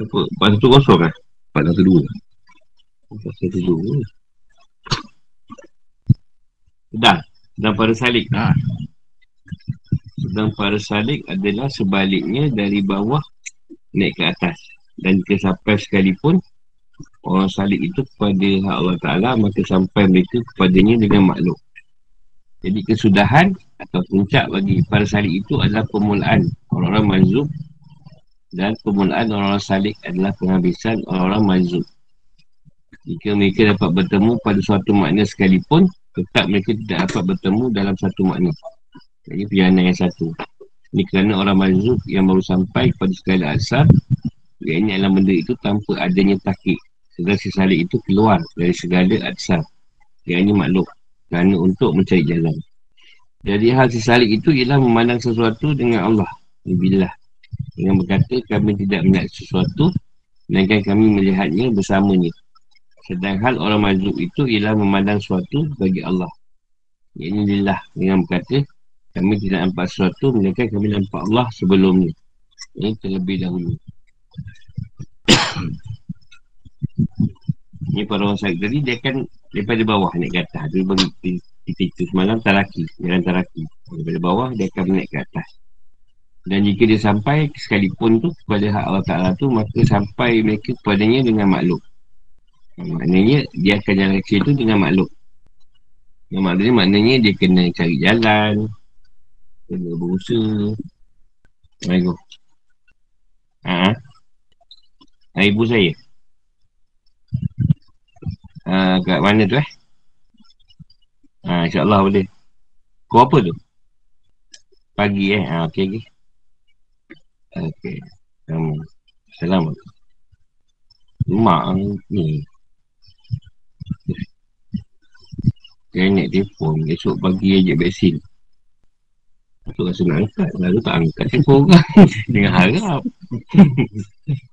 Apa? Tu kosong kan? Dua dua Sedang Sedang pada salik ha. Sedang pada salik adalah sebaliknya dari bawah Naik ke atas Dan jika sampai sekalipun Orang salik itu kepada Allah Ta'ala Maka sampai mereka kepadanya dengan makhluk jadi kesudahan atau puncak bagi para salik itu adalah permulaan orang-orang mazub dan permulaan orang-orang salik adalah penghabisan orang-orang mazub. Jika mereka dapat bertemu pada suatu makna sekalipun, tetap mereka tidak dapat bertemu dalam satu makna. Jadi perjalanan yang satu. Ini kerana orang mazub yang baru sampai pada segala asal, ini adalah benda itu tanpa adanya takik. Segala si salik itu keluar dari segala asal. Yang ini makhluk kerana untuk mencari jalan. Jadi hal sesalik itu ialah memandang sesuatu dengan Allah. Bila dengan berkata kami tidak melihat sesuatu melainkan kami melihatnya bersamanya. Sedang hal orang mazlum itu ialah memandang sesuatu bagi Allah. Ini lillah dengan berkata kami tidak nampak sesuatu melainkan kami nampak Allah sebelumnya. Ini terlebih dahulu. Ini para orang sakit tadi dia akan daripada bawah naik ke atas. Dia bagi kita itu semalam taraki jalan taraki daripada bawah dia akan naik ke atas. Dan jika dia sampai sekalipun tu kepada hak Allah Ta'ala tu maka sampai mereka kepadanya dengan makhluk maknanya dia akan jalan kecil tu dengan makhluk yang maknanya maknanya dia kena cari jalan. Kena berusaha. Assalamualaikum. Haa ha? Ibu saya uh, kat mana tu eh? Ha, InsyaAllah boleh. Kau apa tu? Pagi eh? Ha, okey, okey. Okey. Um, Assalamualaikum. Mak ni. Dia naik telefon. Esok pagi ajak vaksin. Tu rasa nak angkat. Lalu tak angkat telefon kan. Dengan harap.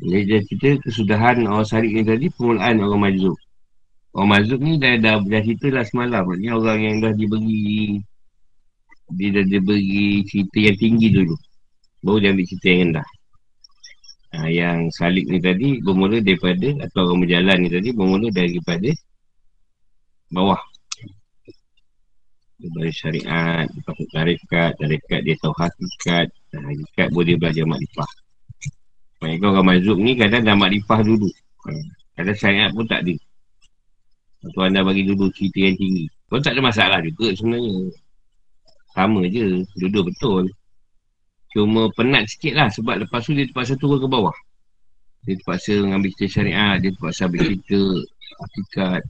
Jadi dia kesudahan orang sarik ni tadi Permulaan orang mazub Orang mazub ni dah, dah, dah cerita lah semalam Maksudnya orang yang dah diberi Dia dah diberi cerita yang tinggi dulu. Baru dia ambil cerita yang rendah. Ha, Yang salik ni tadi Bermula daripada Atau orang berjalan ni tadi Bermula daripada Bawah. Daripada syariat Daripada tarikat Tarikat dia tahu hakikat Hakikat boleh belajar makrifah Maksudnya orang mazub ni kadang dah makrifah dulu. Ha. Kadang syariat pun tak ada. Tuan dah bagi dulu cerita yang tinggi. Kau tak ada masalah juga sebenarnya. Sama je. Duduk betul. Cuma penat sikit lah sebab lepas tu dia terpaksa turun ke bawah. Dia terpaksa mengambil cerita syariat. Dia terpaksa ambil cerita hakikat.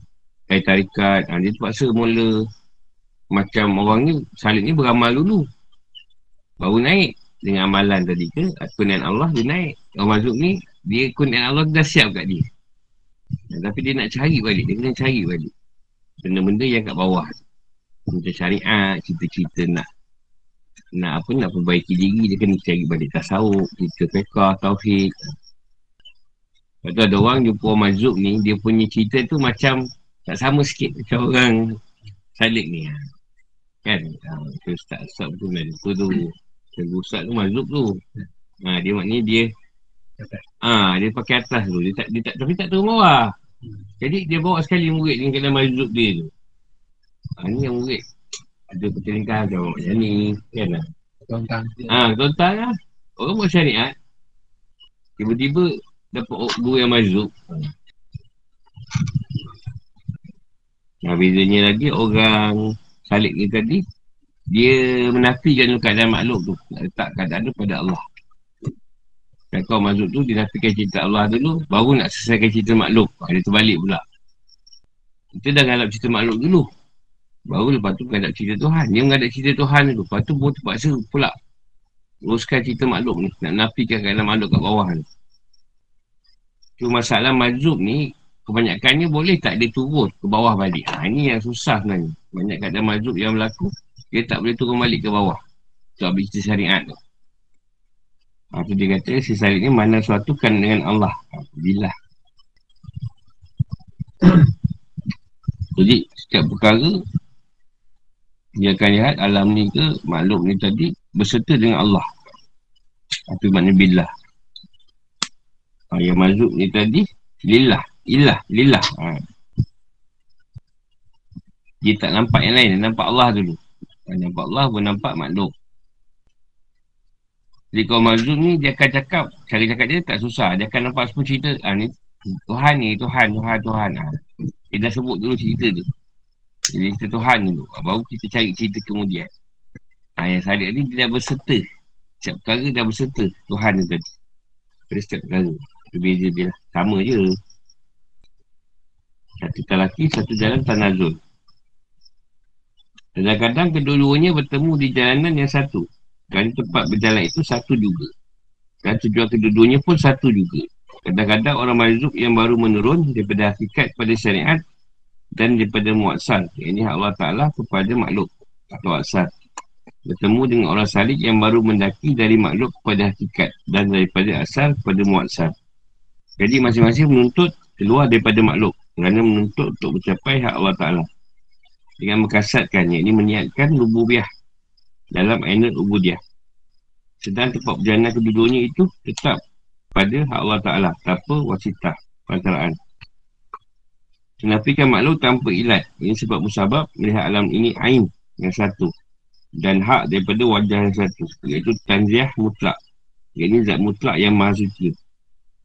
Kait tarikat. Ha, dia terpaksa mula macam orang ni salib ni beramal dulu. Baru naik dengan amalan tadi ke kunian Allah dia naik orang masuk ni dia kunian Allah dah siap kat dia. Tapi dia nak cari balik dia kena cari balik. Benda-benda yang kat bawah. Macam syariat cerita-cerita nak nak apa nak perbaiki diri dia kena cari balik tasawuf cerita fiqah tauhid. Lepas tu ada orang jumpa orang mazub ni Dia punya cerita tu macam Tak sama sikit macam orang Salik ni Kan? Ha, Ustaz Ustaz pun ada tu. Cikgu Ustaz tu mazub tu. Ha, dia maknanya dia Ah, ha, dia pakai atas tu. Dia tak dia tak tapi tak turun bawah. Jadi dia bawa sekali murid dengan kena mazub dia tu. Ha, ni yang murid. Ada pertelingkah dia bawa macam ni. Kan lah. Tontang. Ha, tontang lah. Orang buat syariat. Tiba-tiba dapat guru yang mazub. Nah, bezanya lagi orang salik ni tadi dia menafikan keadaan makhluk tu nak letak keadaan tu pada Allah dan kau makhluk tu dia nafikan cerita Allah dulu baru nak selesaikan cerita makhluk ha, dia terbalik pula. Kita dah ngadap cerita makhluk dulu. Baru lepas tu ngadap cerita Tuhan. Dia mengadap cerita Tuhan dulu. Lepas tu baru terpaksa pula teruskan cerita makhluk ni. Nak nafikan keadaan makhluk kat bawah ni. Cuma masalah mazub ni kebanyakannya boleh tak dia turun ke bawah balik? Ha, ini yang susah sebenarnya. Banyak keadaan mazub yang berlaku dia tak boleh turun balik ke bawah. Untuk ambil cerita syariat tu Ha, Itu dia kata si salib ni mana suatu kan dengan Allah. Ha, bila? Jadi setiap perkara Dia akan lihat alam ni ke makhluk ni tadi Berserta dengan Allah. Ha, Itu maknanya bila ha, Yang makhluk ni tadi Lillah. Ilah Lillah. Ha. Dia tak nampak yang lain Dia nampak Allah dulu. Dia nampak Allah pun nampak makhluk. Jadi kalau mazhub ni dia akan cakap, cara cakap dia tak susah. Dia akan nampak semua cerita. Ha, ni, Tuhan ni, Tuhan, Tuhan, Tuhan. Ha. Dia dah sebut dulu cerita tu. Jadi kita Tuhan dulu. Baru kita cari cerita kemudian. Ha, yang saya ni dia dah berserta. Setiap perkara dah berserta. Tuhan ni tadi. Pada setiap perkara. Berbeza dia lah. Sama je. Satu talaki, satu jalan tanazul. Kadang-kadang kedua-duanya bertemu di jalanan yang satu. Dan tempat berjalan itu satu juga. Dan tujuan kedua-duanya pun satu juga. Kadang-kadang orang mazhub yang baru menurun daripada hakikat pada syariat dan daripada muatsal. Ini Allah Ta'ala kepada makhluk atau asal. Bertemu dengan orang salik yang baru mendaki dari makhluk kepada hakikat dan daripada asal kepada muatsal. Jadi masing-masing menuntut keluar daripada makhluk kerana menuntut untuk mencapai hak Allah Ta'ala. Dengan mengkasatkan, ini meniatkan rububiah dalam ayat rububiah. Sedang tempat perjalanan kedua-duanya itu tetap pada hak Allah Ta'ala tanpa wasitah pantaraan. Menafikan makhluk tanpa ilat. Ini sebab musabab melihat alam ini ain yang satu. Dan hak daripada wajah yang satu. Iaitu tanziah mutlak. Ini zat mutlak yang maha suci.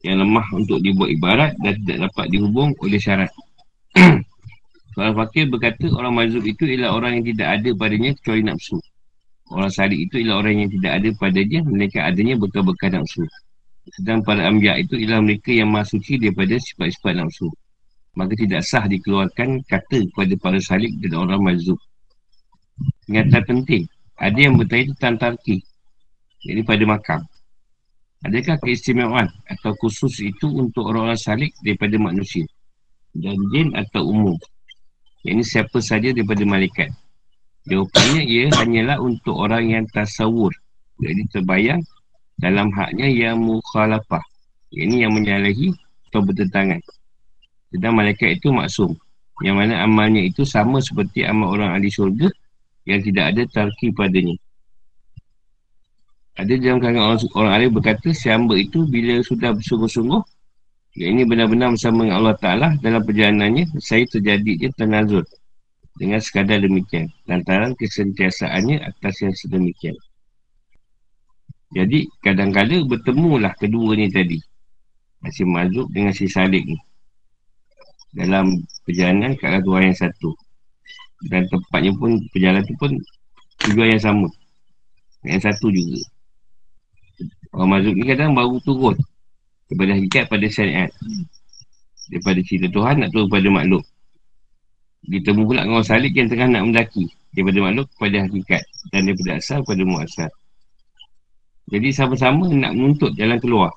Yang lemah untuk dibuat ibarat dan tidak dapat dihubung oleh syarat. Soal fakir berkata orang mazhub itu ialah orang yang tidak ada padanya kecuali nafsu. Orang sadik itu ialah orang yang tidak ada padanya mereka adanya bekal-bekal nafsu. Sedang para ambiak itu ialah mereka yang maha suci daripada sifat-sifat nafsu maka tidak sah dikeluarkan kata kepada para salik dan orang mazub. Ingatan penting. Ada yang bertanya tentang tarki. Jadi pada makam. Adakah keistimewaan atau khusus itu untuk orang-orang salik daripada manusia? Dan jin atau umum? Ini siapa saja daripada malaikat. Jawapannya ia hanyalah untuk orang yang tasawur. Jadi terbayang dalam haknya yang mukhalafah. Ini yang menyalahi atau bertentangan. Sedang malaikat itu maksum. Yang mana amalnya itu sama seperti amal orang ahli syurga yang tidak ada tarki padanya. Ada dalam kalangan orang, orang ahli berkata, si hamba itu bila sudah bersungguh-sungguh, yang ini benar-benar bersama dengan Allah Ta'ala dalam perjalanannya, saya terjadi dia tenazur dengan sekadar demikian. Lantaran kesentiasaannya atas yang sedemikian. Jadi, kadang-kadang bertemulah kedua ni tadi. Si Mazub dengan si Salik ni. Dalam perjalanan ke arah Tuhan yang satu. Dan tempatnya pun perjalanan tu pun tujuan yang sama. Yang satu juga. Orang mazhub ni kadang baru turun. Daripada hakikat pada syariat. Daripada cerita Tuhan nak turun pada makhluk ditemu pula dengan orang salik yang tengah nak mendaki daripada makhluk kepada hakikat dan daripada asal kepada muasal jadi sama-sama nak menuntut jalan keluar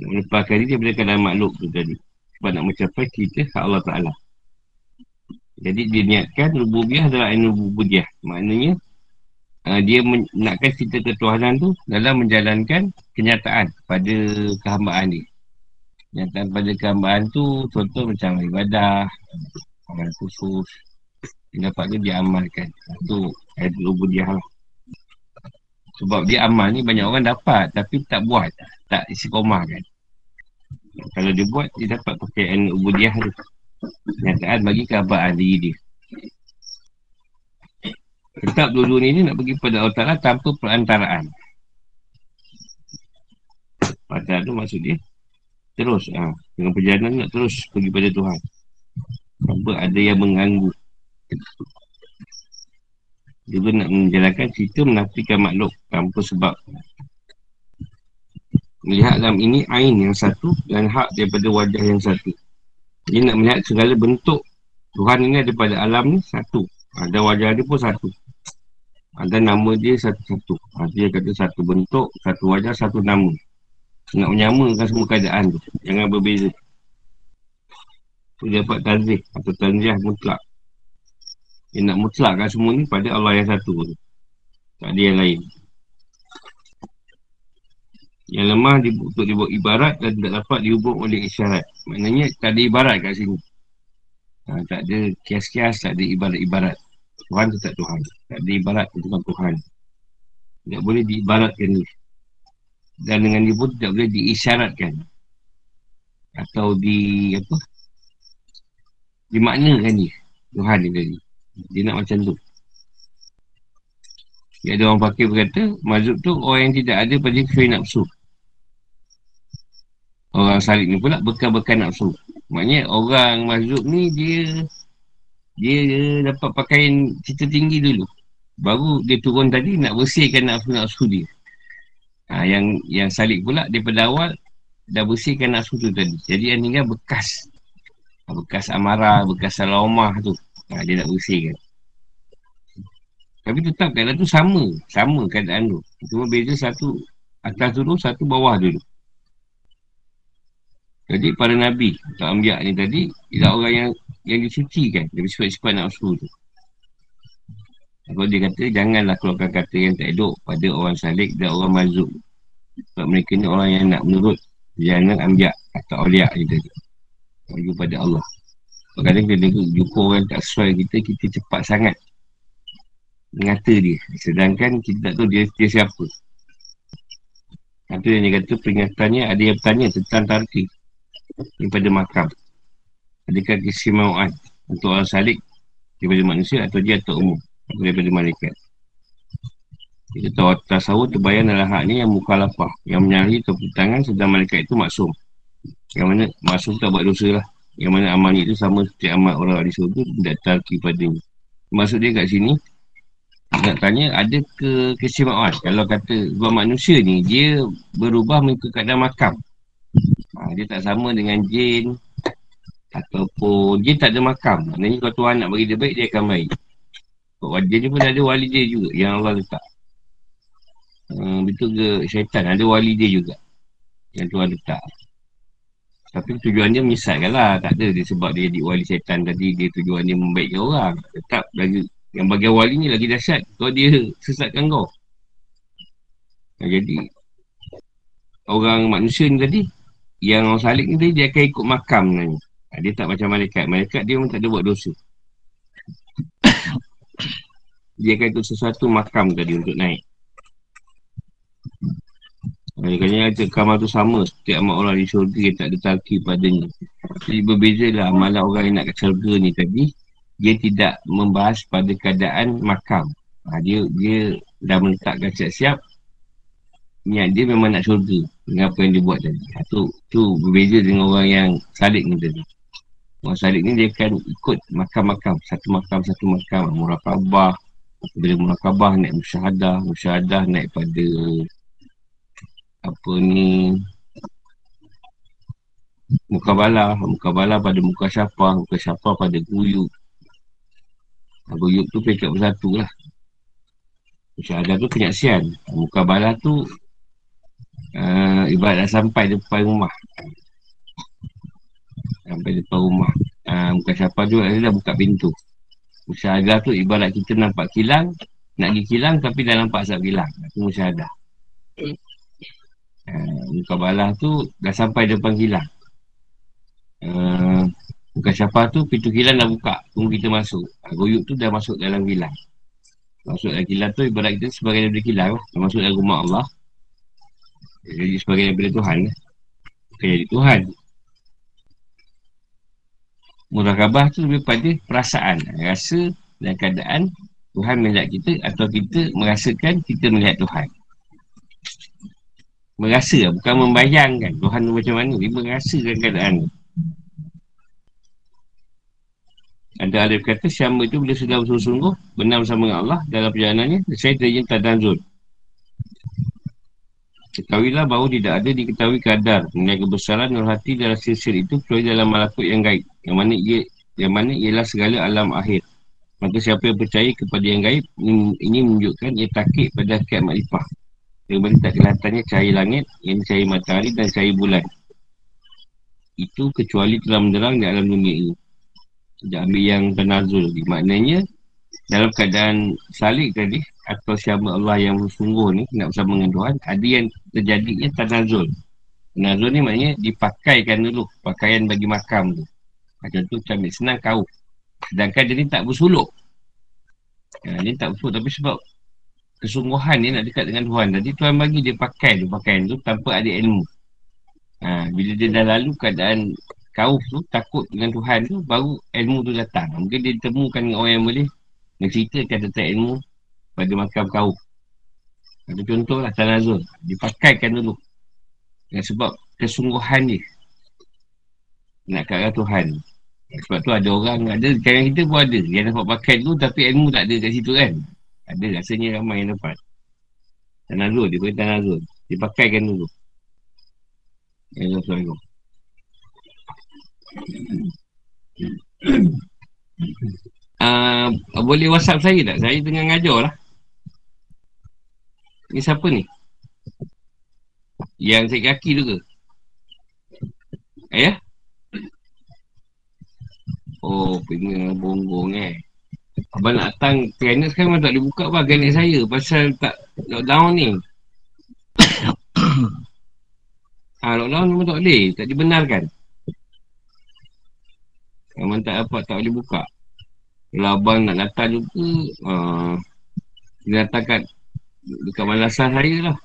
nak melepaskan diri daripada keadaan makhluk tu tadi sebab nak mencapai kita hak Allah Ta'ala. Jadi dia niatkan rububiah adalah ainu rububiah. Maknanya uh, dia nakkan cerita ketuhanan tu dalam menjalankan kenyataan pada kehambaan dia. Kenyataan pada kehambaan tu contoh macam ibadah, amal khusus. Dia dapat dia, dia amalkan. Itu ayat rububiah lah. Sebab dia amal ni banyak orang dapat tapi tak buat. Tak isi komah kan. Kalau dia buat, dia dapat pakaian ubudiah tu. Kenyataan bagi keabaan diri dia. Tetap dua-dua ni nak pergi pada Allah Ta'ala tanpa perantaraan. Pada tu maksud dia, terus ha, dengan perjalanan nak terus pergi pada Tuhan. Tanpa ada yang mengganggu. Juga nak menjalankan cerita menafikan makhluk tanpa sebab Melihat dalam ini ain yang satu dan hak daripada wajah yang satu. Dia nak melihat segala bentuk Tuhan ini daripada alam ni satu. Ada wajah dia pun satu. Ada nama dia satu-satu. Ha, dia kata satu bentuk, satu wajah, satu nama. Nak menyamakan semua keadaan tu. Jangan berbeza. Dia dapat tanzih atau tanzih mutlak. Dia nak mutlakkan semua ni pada Allah yang satu. Tak ada yang lain. Yang lemah di, untuk dibuat ibarat dan tidak dapat dihubung oleh isyarat. Maknanya tak ada ibarat kat sini. Ha, tak ada kias-kias, tak ada ibarat-ibarat. Tuhan tu tak Tuhan. Tak ada ibarat tu Tuhan Tuhan. Tak boleh diibaratkan ni. Dan dengan dia pun tak boleh diisyaratkan. Atau di apa? Dimaknakan ni. Tuhan ni tadi. Dia nak macam tu. Dia ada orang pakai berkata, mazhub tu orang yang tidak ada pada kesuai nafsu. Orang salib ni pula bekal-bekal nafsu. Maknanya orang mazhub ni dia dia dapat pakaian cita tinggi dulu. Baru dia turun tadi nak bersihkan nafsu-nafsu dia. Ha, yang yang salib pula daripada awal dah bersihkan nafsu tu tadi. Jadi yang tinggal bekas. Ha, bekas amarah, bekas salah omah tu. Ha, dia nak bersihkan. Tapi tetap keadaan tu sama. Sama keadaan tu. Cuma beza satu atas dulu, satu bawah dulu. Jadi para Nabi, tak ambiak ni tadi, ialah orang yang yang disucikan dari sifat-sifat nafsu tu. Kalau dia kata, janganlah keluarkan kata yang tak elok pada orang salik dan orang mazuk. Sebab mereka ni orang yang nak menurut jangan ambiak atau ni tadi. Bagi pada Allah. Kadang-kadang kita jumpa orang tak sesuai kita, kita cepat sangat mengata dia. Sedangkan kita tak tahu dia, dia siapa. Yang dia kata peringatannya ada yang bertanya tentang tarki daripada makam. Adakah kesimauan untuk orang salik daripada manusia atau dia atau umum daripada malaikat. Kita tahu tasawuf terbayang dalam hak ni yang mukhalafah yang menyari keputangan sedang malaikat itu maksum. Yang mana maksum tak buat dosa lah. Yang mana amal itu sama seperti amal orang di surga tidak tarki padanya. Maksud dia kat sini nak tanya ada ke kesimauan kalau kata buat manusia ni dia berubah mengikut keadaan makam ha, dia tak sama dengan jin ataupun jin tak ada makam maknanya kalau Tuhan nak bagi dia baik dia akan baik dia pun ada wali dia juga yang Allah letak. Hmm, betul ke syaitan? Ada wali dia juga yang Tuhan letak. Tapi tujuan dia menyesatkan lah. Tak ada dia sebab dia jadi wali syaitan tadi dia tujuan dia membaikkan orang. Tetap lagi yang bagian wali ni lagi dahsyat. Kalau dia sesatkan kau. Nah, Jadi Orang manusia ni tadi Yang orang salik ni tadi Dia akan ikut makam ni Dia tak macam malaikat. Malaikat dia memang tak ada buat dosa Dia akan sesuatu makam tadi Untuk naik Maknanya ada kamar tu sama Setiap amat orang di syurga Yang tak ada talki padanya Jadi berbeza lah Amalan orang yang nak ke syurga ni tadi dia tidak membahas pada keadaan makam. Ha, dia dia dah meletakkan siap-siap niat dia memang nak syurga dengan apa yang dia buat tadi. Ha, tu, tu berbeza dengan orang yang salik ni tadi. Orang salik ni dia akan ikut makam-makam. Satu makam, satu makam. Murakabah. Bila murakabah naik musyahadah. Musyahadah naik pada apa ni mukabalah. Mukabalah pada muka syafah. Muka syafah pada guyuk. Abu Yub tu pekat bersatu lah. Musyahadah tu penyaksian. Muka balah tu uh, ibarat dah sampai depan rumah. Sampai depan rumah. Uh, muka siapa tu dia dah buka pintu. Musyahadah tu ibarat kita nampak kilang. Nak pergi kilang tapi dah nampak asap kilang. Itu musyahadah. Uh, muka balah tu dah sampai depan kilang. Uh, Bukan siapa tu pintu kilang dah buka Tunggu kita masuk ha, Goyuk tu dah masuk dalam kilang Masuk dalam kilang tu ibarat kita sebagai daripada kilang Dah masuk dalam rumah Allah Jadi sebagai daripada Tuhan Bukan jadi Tuhan Murakabah tu lebih pada perasaan Rasa dan keadaan Tuhan melihat kita Atau kita merasakan kita melihat Tuhan. Merasa bukan membayangkan Tuhan tu macam mana. Dia merasakan keadaan tu. Ada ahli kata Syama itu bila sudah bersungguh-sungguh Benar bersama dengan Allah dalam perjalanannya Saya terjadi tadanzul Ketahuilah bahawa tidak ada diketahui kadar. Mengenai kebesaran nur hati dalam sisir itu Kecuali dalam malakut yang gaib. Yang mana ia yang mana ialah segala alam akhir. Maka siapa yang percaya kepada yang gaib Ini, ini menunjukkan ia takik pada hakikat makrifah Yang tak kelihatannya cahaya langit Yang cahaya matahari dan cahaya bulan. Itu kecuali telah menerang di alam dunia ini. Tidak ambil yang tadi. Maknanya dalam keadaan salik tadi atau siapa Allah yang sungguh ni nak bersama dengan Tuhan ada yang terjadinya tanazul. Tanazul ni maknanya dipakaikan dulu pakaian bagi makam tu. Macam tu kami senang kau Sedangkan dia ni tak bersuluk. Ha, dia tak bersuluk tapi sebab kesungguhan dia nak dekat dengan Tuhan. Jadi Tuhan bagi dia pakai tu, pakaian tu tanpa ada ilmu. Ha, bila dia dah lalu keadaan kauf tu, takut dengan Tuhan tu, baru ilmu tu datang. Mungkin dia temukan dengan orang yang boleh menceritakan tentang ilmu pada makam kauf. Ada contoh lah, Tanazul. Dipakaikan dulu. Dengan sebab kesungguhan dia. Nak kat Tuhan. Sebab tu ada orang, ada, kadang kita pun ada. Yang dapat pakai tu, tapi ilmu tak ada kat situ kan. Ada rasanya ramai yang dapat. Tanazul, dia boleh Tanazul. Dipakaikan dulu. Ya SWT. Uh, boleh whatsapp saya tak? Saya tengah ngajar lah. Ni siapa ni? Yang saya kaki tu ke? Ayah? Oh, pengen bonggong eh. Abang nak datang kerana sekarang tak boleh buka apa ganet saya pasal tak lockdown ni. Ha, lockdown memang tak boleh. Tak dibenarkan. Memang tak dapat, tak boleh buka. Kalau abang nak datang juga, uh, dia datang kat dekat madrasah saya lah.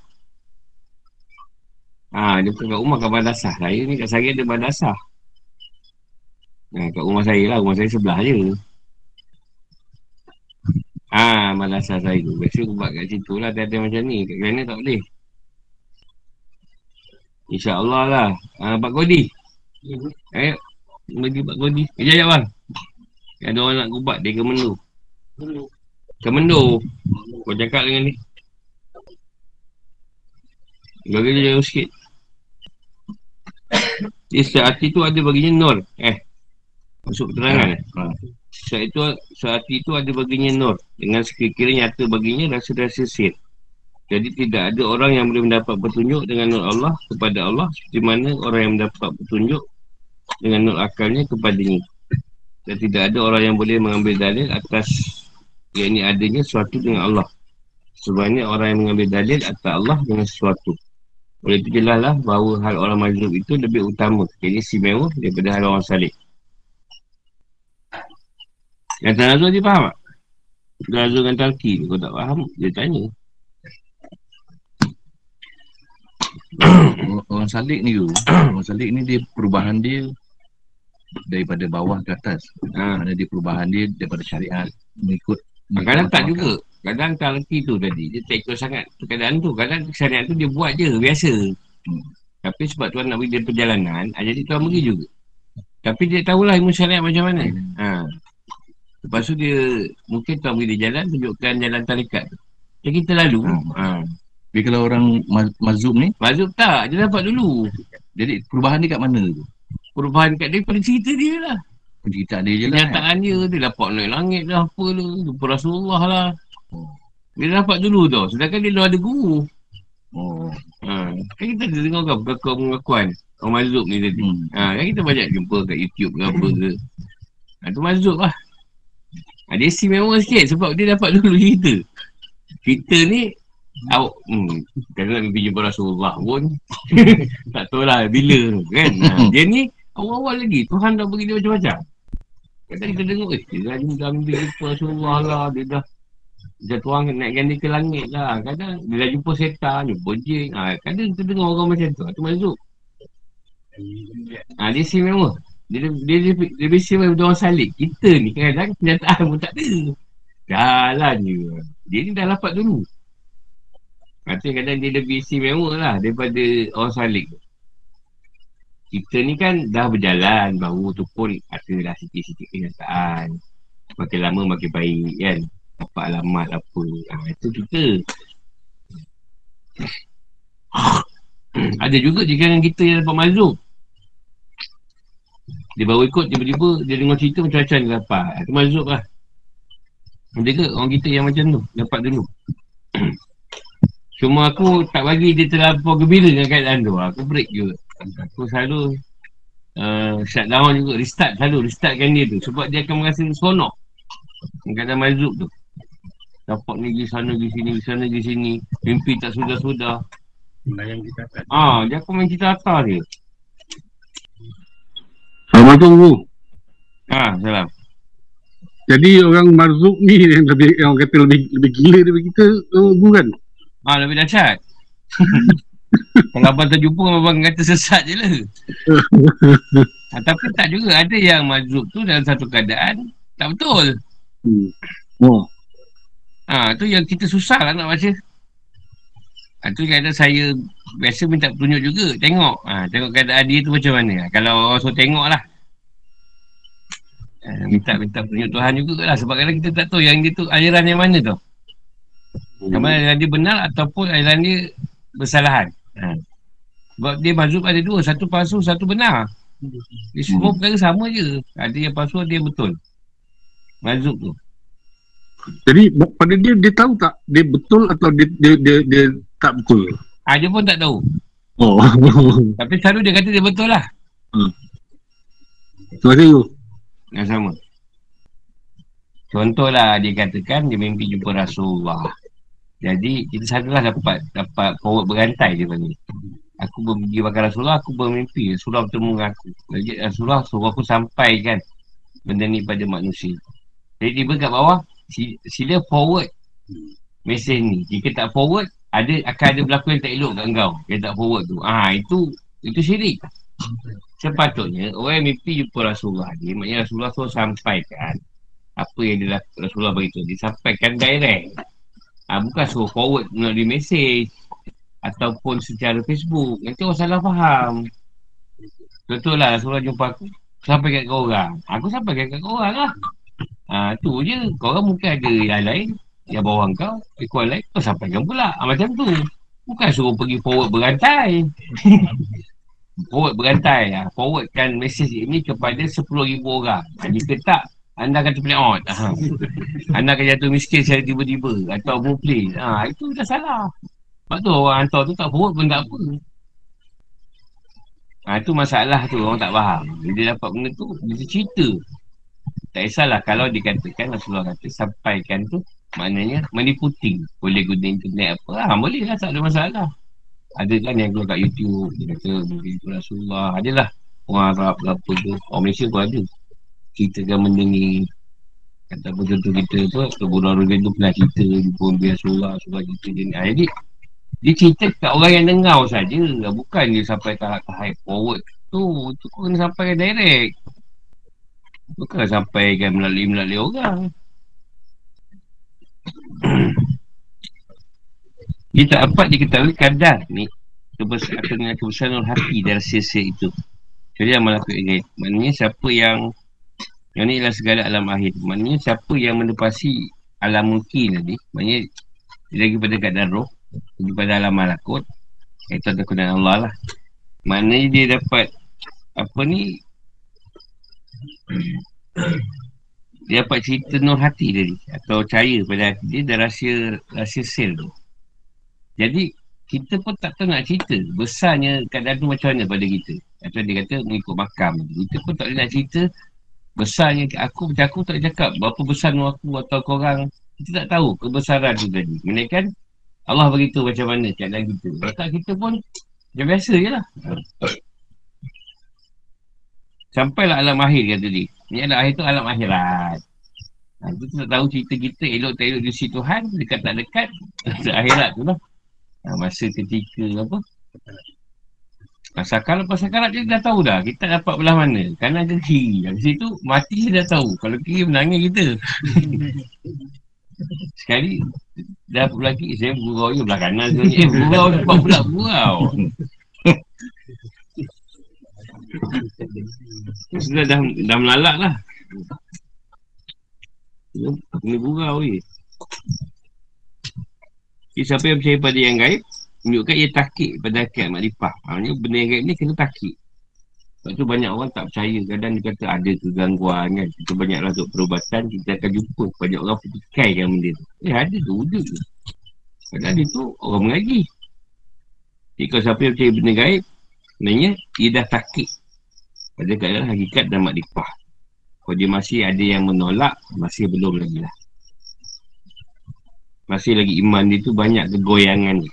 Ha, dia bukan kat rumah kat madrasah. Saya ni kat saya ada madrasah. Ha, kat rumah saya lah. Rumah saya sebelah je. Ha, madrasah saya tu. Biasa aku buat kat situ lah. Tiada macam ni. Kat kerana tak boleh. InsyaAllah lah. Ha, Pak Kodi. Eh, bagi Pak Kodi. Kejap, kejap bang. Ada orang nak gubat dia ke Mendu. Ke Mendu. Kau cakap dengan ni. Bagi dia jauh sikit. Jadi hati tu ada baginya nur. Eh. Masuk keterangan eh. Ha. Saat itu, saat itu ada baginya nur. Dengan sekira-kira nyata baginya rasa-rasa sir. Jadi tidak ada orang yang boleh mendapat petunjuk dengan nur Allah kepada Allah seperti mana orang yang mendapat petunjuk dengan nur akalnya kepadanya. Dan tidak ada orang yang boleh mengambil dalil atas yang ini adanya sesuatu dengan Allah. Sebenarnya orang yang mengambil dalil atas Allah dengan sesuatu. Oleh itu jelas lah bahawa hal orang majlub itu lebih utama. Jadi istimewa daripada hal orang salih. Yang Tanazul dia faham tak? Tanazul dengan Talki kau tak faham, dia tanya. orang salik ni tu orang salik ni dia perubahan dia daripada bawah ke atas ha. Mana dia perubahan dia daripada syariat mengikut kadang tak juga kadang talaki tu tadi dia tak ikut sangat keadaan tu kadang syariat tu dia buat je biasa hmm. tapi sebab tuan nak beri dia perjalanan ha, jadi tuan beri juga tapi dia tahulah ilmu syariat macam mana ha. lepas tu dia mungkin tuan beri dia jalan tunjukkan jalan tarikat tu jadi kita lalu hmm. ha. Tapi kalau orang mazub ni? Mazub tak, dia dapat dulu. Jadi perubahan dia kat mana tu? Perubahan kat dia pada cerita dia lah. Cerita dia je lah. Kenyataan dia, dia dapat naik langit lah apa lah. Jumpa Rasulullah lah. Dia dapat dulu tau. Sedangkan dia dah ada guru. Oh. Ha. Kan kita ada dengar kan pengakuan orang mazub ni tadi. Hmm. Ha. Kan kita banyak jumpa kat YouTube ke apa ke. Ha. Tu mazub lah. Ha. Dia istimewa sikit sebab dia dapat dulu cerita. Kita ni Awak hmm, Kalau nak pergi jumpa Rasulullah pun Tak tahu lah bila kan ha, Dia ni awal-awal lagi Tuhan dah bagi dia macam-macam Kadang kita dengar eh Dia dah jumpa Rasulullah lah Dia dah Dia tuang naikkan dia ke langit lah. Kadang dia dah jumpa setan Jumpa jing ha, Kadang kita dengar orang macam tu. Itu masuk ha, Dia si memang dia, dia, dia, dia, dia macam orang salik Kita ni kadang kenyataan pun tak ada. Jalan je. Dia ni dah dapat dulu. Kata kadang dia lebih istimewa lah daripada orang salik. Kita ni kan dah berjalan baru tu pun adalah sikit-sikit kenyataan. Makin lama makin baik kan. Apa alamat apa. Ha, itu kita. Ada juga jika kita yang dapat mazuk. Dia baru ikut tiba-tiba dia dengar cerita macam-macam dia dapat. Itu mazuk lah. Ada ke orang kita yang macam tu? Dapat dulu. Cuma aku tak bagi dia terlampau gembira dengan keadaan tu. Aku break juga. Aku selalu uh, shut down juga. Restart selalu. Restartkan dia tu. Sebab dia akan merasa seronok. Keadaan mazub tu. Dapat ni pergi sana, pergi sini, pergi sana, pergi sini. Mimpi tak sudah-sudah. Yang kita atas. Ah, dia akan main kita atas dia. Assalamualaikum, Guru. Ha, salam. Jadi orang marzuk ni yang lebih yang orang kata lebih lebih gila daripada kita oh, kan? Ah lebih dahsyat. Kalau abang terjumpa abang kata sesat je lah. ha, tapi tak juga ada yang marzuk tu dalam satu keadaan tak betul. Hmm. Oh. Ha, tu yang kita susah lah nak baca. Ha, tu ada saya biasa minta petunjuk juga. Tengok. Ha, tengok keadaan dia tu macam mana. Kalau orang suruh tengok lah. Ha, minta-minta petunjuk Tuhan juga lah. Sebab kadang kita tak tahu yang dia tu aliran yang mana tu. Yang mana aliran dia benar ataupun aliran dia bersalahan. Ha. Sebab dia mazhub ada dua. Satu palsu, satu benar. Dia semua hmm. perkara sama je. Ada yang palsu, ada yang betul. Mazhub tu. Jadi pada dia, dia tahu tak dia betul atau dia dia, dia, dia tak betul? Ah, dia pun tak tahu. Oh. Tapi selalu dia kata dia betul lah. Hmm. Terima kasih. Yang sama. Contohlah dia katakan dia mimpi jumpa Rasulullah. Jadi kita selalulah dapat dapat forward berantai dia panggil. Aku pergi makan Rasulullah, aku bermimpi. Rasulullah bertemu dengan aku. Jadi Rasulullah suruh aku sampaikan benda ni pada manusia. Jadi tiba kat bawah, sila forward mesej ni. Jika tak forward, ada akan ada berlaku yang tak elok kat kau. Yang tak forward tu. Ah ha, itu itu syirik. Sepatutnya orang yang mimpi jumpa Rasulullah ni, maknanya Rasulullah tu sampaikan apa yang dia Rasulullah beritahu. Disampaikan direct. Ah ha, bukan suruh forward melalui mesej ataupun secara Facebook. Nanti orang salah faham. Betul lah Rasulullah jumpa aku. Sampai kat kau orang. Aku sampai kat kau orang lah. Ha, tu je. Kau orang mungkin ada yang lain. Yang bawah kau. Ikut lain. Kau sampaikan pula. Ha, macam tu. Bukan suruh pergi forward berantai. forward berantai. Ha, forwardkan mesej ini kepada 10,000 orang. Ha, jika tak, anda akan terpilih out. Ha. Anda akan jatuh miskin secara tiba-tiba. Atau muplis. Ha, itu dah salah. Sebab tu orang hantar tu tak forward pun tak apa. Ha, itu masalah tu orang tak faham. Dia dapat benda tu, dia cerita. Tak kisahlah kalau dikatakan Rasulullah kata sampaikan tu maknanya meniputi. Boleh guna internet apa. Ha, boleh lah tak ada masalah. Ada kan yang keluar kat YouTube, dia kata menipu Rasulullah. Adalah orang Arab ke apa tu. Orang Malaysia pun ada. Ceritakan benda ni. Kata apa contoh kita kebunuh orang tu pernah cerita, jumpa Rasulullah, Rasulullah cerita dia ni. Ha, jadi, dia cerita kat orang yang dengar saja bukan dia sampai tahap tahap forward tu tu kau kena sampai direct bukan sampai kan melalui melalui orang. Dia tak dapat diketahui kadar ni kebesaran kebesaran hati dari sisi itu. Jadi yang melakukan ini maknanya siapa yang yang ni ialah segala alam akhir. Maknanya siapa yang menepasi alam mungkin tadi maknanya lagi pada kadar roh daripada alam malakut itu ada kebenaran Allah lah. Maknanya dia dapat apa ni dia dapat cerita nur hati tadi atau percaya pada hati dia dan rahsia rahsia sel tu jadi kita pun tak tahu nak cerita. Besarnya keadaan tu macam mana pada kita? Atau dia kata mengikut makam. Kita pun tak boleh nak cerita. Besarnya aku macam aku tak cakap berapa besar nur aku atau korang kita tak tahu kebesaran tu tadi. Menaikkan Allah beritahu macam mana keadaan kita. Kalau tak kita pun dia biasa je lah. Sampailah alam akhir kata dia. Ni alam akhir tu alam akhirat. Ha, kita tak tahu cerita kita elok tak elok di sisi Tuhan, dekat tak dekat, akhirat tu lah. Ha, masa ketika apa? Pasal kalau pasal karat dia dah tahu dah. Kita dapat belah mana. Kanan ke kiri. Dari situ mati dia dah tahu. Kalau kiri menangis kita. Sekali Dah apa lagi Saya bergurau je belah kanan ke Eh bergurau Nampak pula bergurau Sudah dah, dah melalak lah. Kena gurau je okay, Siapa yang percaya pada yang gaib? Menunjukkan ia takik pada akal makrifah. Maksudnya benda yang gaib ni kena takik. Sebab tu banyak orang tak percaya. Kadang dia kata ada kegangguan kan. Kita banyaklah untuk perubatan. Kita akan jumpa banyak orang petikai yang benda tu. Eh ada tu, wujud tu. Kadang dia tu orang mengaji. Jadi kalau siapa yang percaya benda gaib Sebenarnya dia dah takik Pada keadaan hakikat dan makrifah Kalau dia masih ada yang menolak Masih belum lagi lah. Masih lagi iman dia tu banyak kegoyangan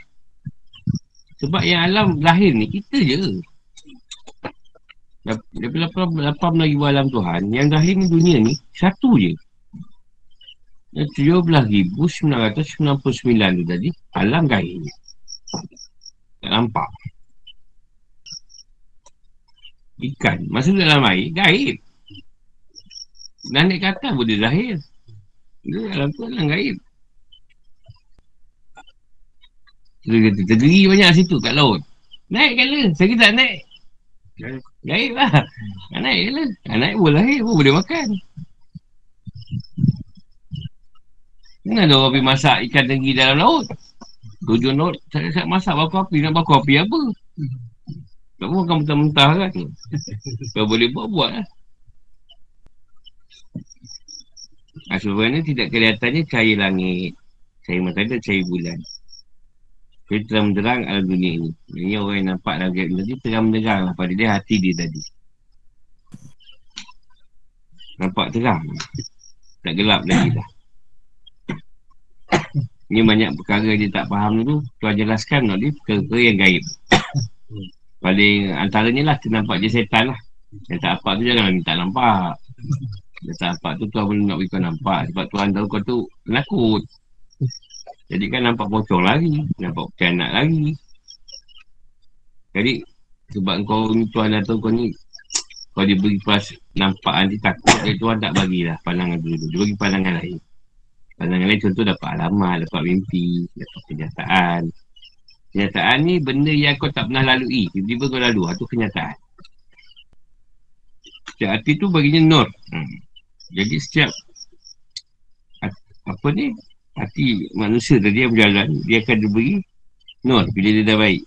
Sebab yang alam lahir ni kita je. Daripada 8 ribu alam Tuhan Yang lahir ni dunia ni Satu je. 17,999 tu tadi Alam gaib Tak nampak Ikan. Masa dalam air Gaib Dan kata dia zahir. Dia alam tu alam gaib. Dia kata terdiri banyak situ kat laut. Naik kan lah Saya tak naik. Gaib lah. Naik kan lah Naik pun lahir pun boleh makan. Jangan ada orang pergi masak ikan tinggi dalam laut. Tujuan laut, saya masak bakar api. Nak bakar api apa? Tak mahu makan mentah-mentah kan. Kalau boleh buat, buat lah. Nah, sebenarnya tidak kelihatannya cahaya langit. Cahaya matahari dan cahaya bulan. Jadi terang menderang alam dunia ini. Ini orang yang nampak lagi tadi terang menderang lah pada dia hati dia tadi. Nampak terang. Tak gelap lagi dah. Ni banyak perkara dia tak faham tu Tuan jelaskan tau dia perkara yang gaib Paling antaranya lah Kita nampak je setan lah. Yang tak apa tu jangan minta nampak. Yang tak apa tu Tuan boleh nak beri kau nampak. Sebab Tuan tahu kau tu penakut. Jadi kan nampak pocong lagi Nampak anak lagi Jadi Sebab kau ni Tuan dah tahu kau ni Kau diberi pas nampak nanti takut Jadi Tuan tak bagilah pandangan dulu Dia bagi pandangan lain. Pandangan lain contoh dapat alamat, dapat mimpi, dapat kenyataan. Kenyataan ni benda yang kau tak pernah lalui. Tiba-tiba kau lalu. Itu kenyataan. Setiap hati tu baginya nur. Hmm. Jadi setiap apa ni hati manusia tadi yang berjalan dia akan diberi nur bila dia dah baik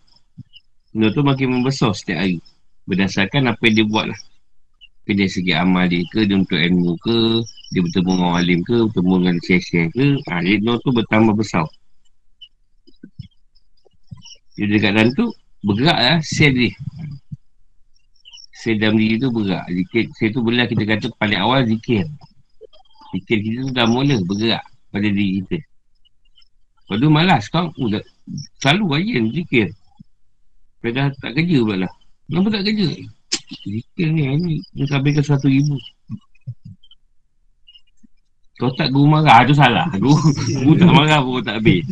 nur tu makin membesar setiap hari berdasarkan apa yang dia buat lah tapi dari segi amal dia ke, dia untuk ilmu ke, dia bertemu dengan alim ke, bertemu dengan syekh ke, ha, dia tu bertambah besar. Dia dekat dalam tu, bergerak lah sel dia. Sel dalam diri tu bergerak. Zikir, sel tu boleh kita kata paling awal zikir. Zikir kita tu dah mula bergerak pada diri kita. Lepas tu malas kau, uh, dah, selalu rajin zikir. Kau dah tak kerja pula lah. Kenapa tak kerja? Zikir ni ni Dia habiskan satu ribu Kau tak guru marah tu salah Guru, guru tak marah pun tak habis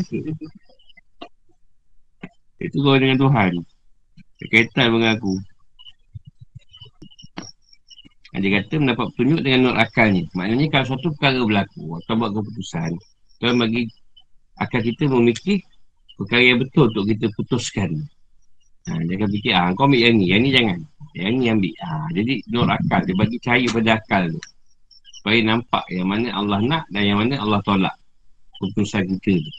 Itu kau dengan Tuhan Kaitan dengan aku dia kata mendapat petunjuk dengan nur akalnya Maknanya kalau satu perkara berlaku Atau buat keputusan Tuhan bagi akal kita memikir Perkara yang betul untuk kita putuskan Ha, jangan fikir, ah, kau ambil yang ni, yang ni jangan. Yang ni ambil. Ha, jadi, nur akal. Dia bagi cahaya pada akal tu. Supaya nampak yang mana Allah nak dan yang mana Allah tolak. Keputusan kita tu.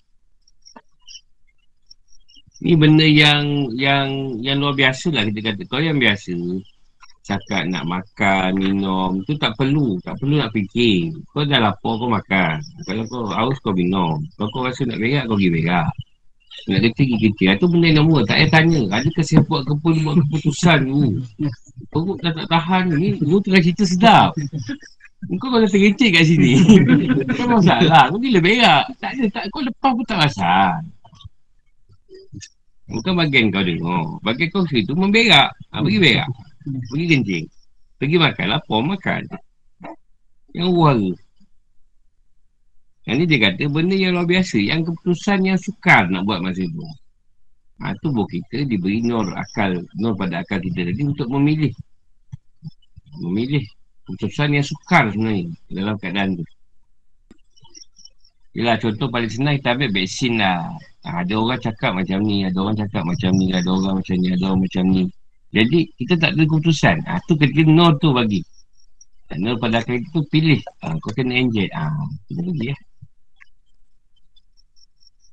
Ni benda yang yang yang luar biasa lah kita kata. Kau yang biasa cakap nak makan, minum, tu tak perlu. Tak perlu nak fikir. Kau dah lapar, kau makan. Kalau kau haus, kau minum. Kalau kau rasa nak berak, kau pergi berak. Nak kata kita Itu benda yang nombor Tak payah tanya Adakah saya buat kepun Buat keputusan tu dah tak tahan ni Lu tengah cerita sedap Kau kau kata receh kat sini Kau masalah Kau gila berak Tak ada tak, Kau lepas pun tak rasa Bukan bagian kau dengar Bagian kau situ memberak ha, Pergi berak Pergi kencing Pergi makan Lapar makan Yang warga yang ni dia kata benda yang luar biasa. Yang keputusan yang sukar nak buat masa itu. Ha, tubuh kita diberi nur akal. Nur pada akal kita tadi untuk memilih. Memilih. Keputusan yang sukar sebenarnya. Dalam keadaan tu. Yelah contoh paling senang kita ambil vaksin lah. Ha, ada orang cakap macam ni. Ada orang cakap macam ni. Ada orang macam ni. Ada orang macam ni. Jadi kita tak ada keputusan. Ha, tu ketika nur tu bagi. Nur pada akal itu pilih. Ha, kau kena inject. Ha, kita bagi lah.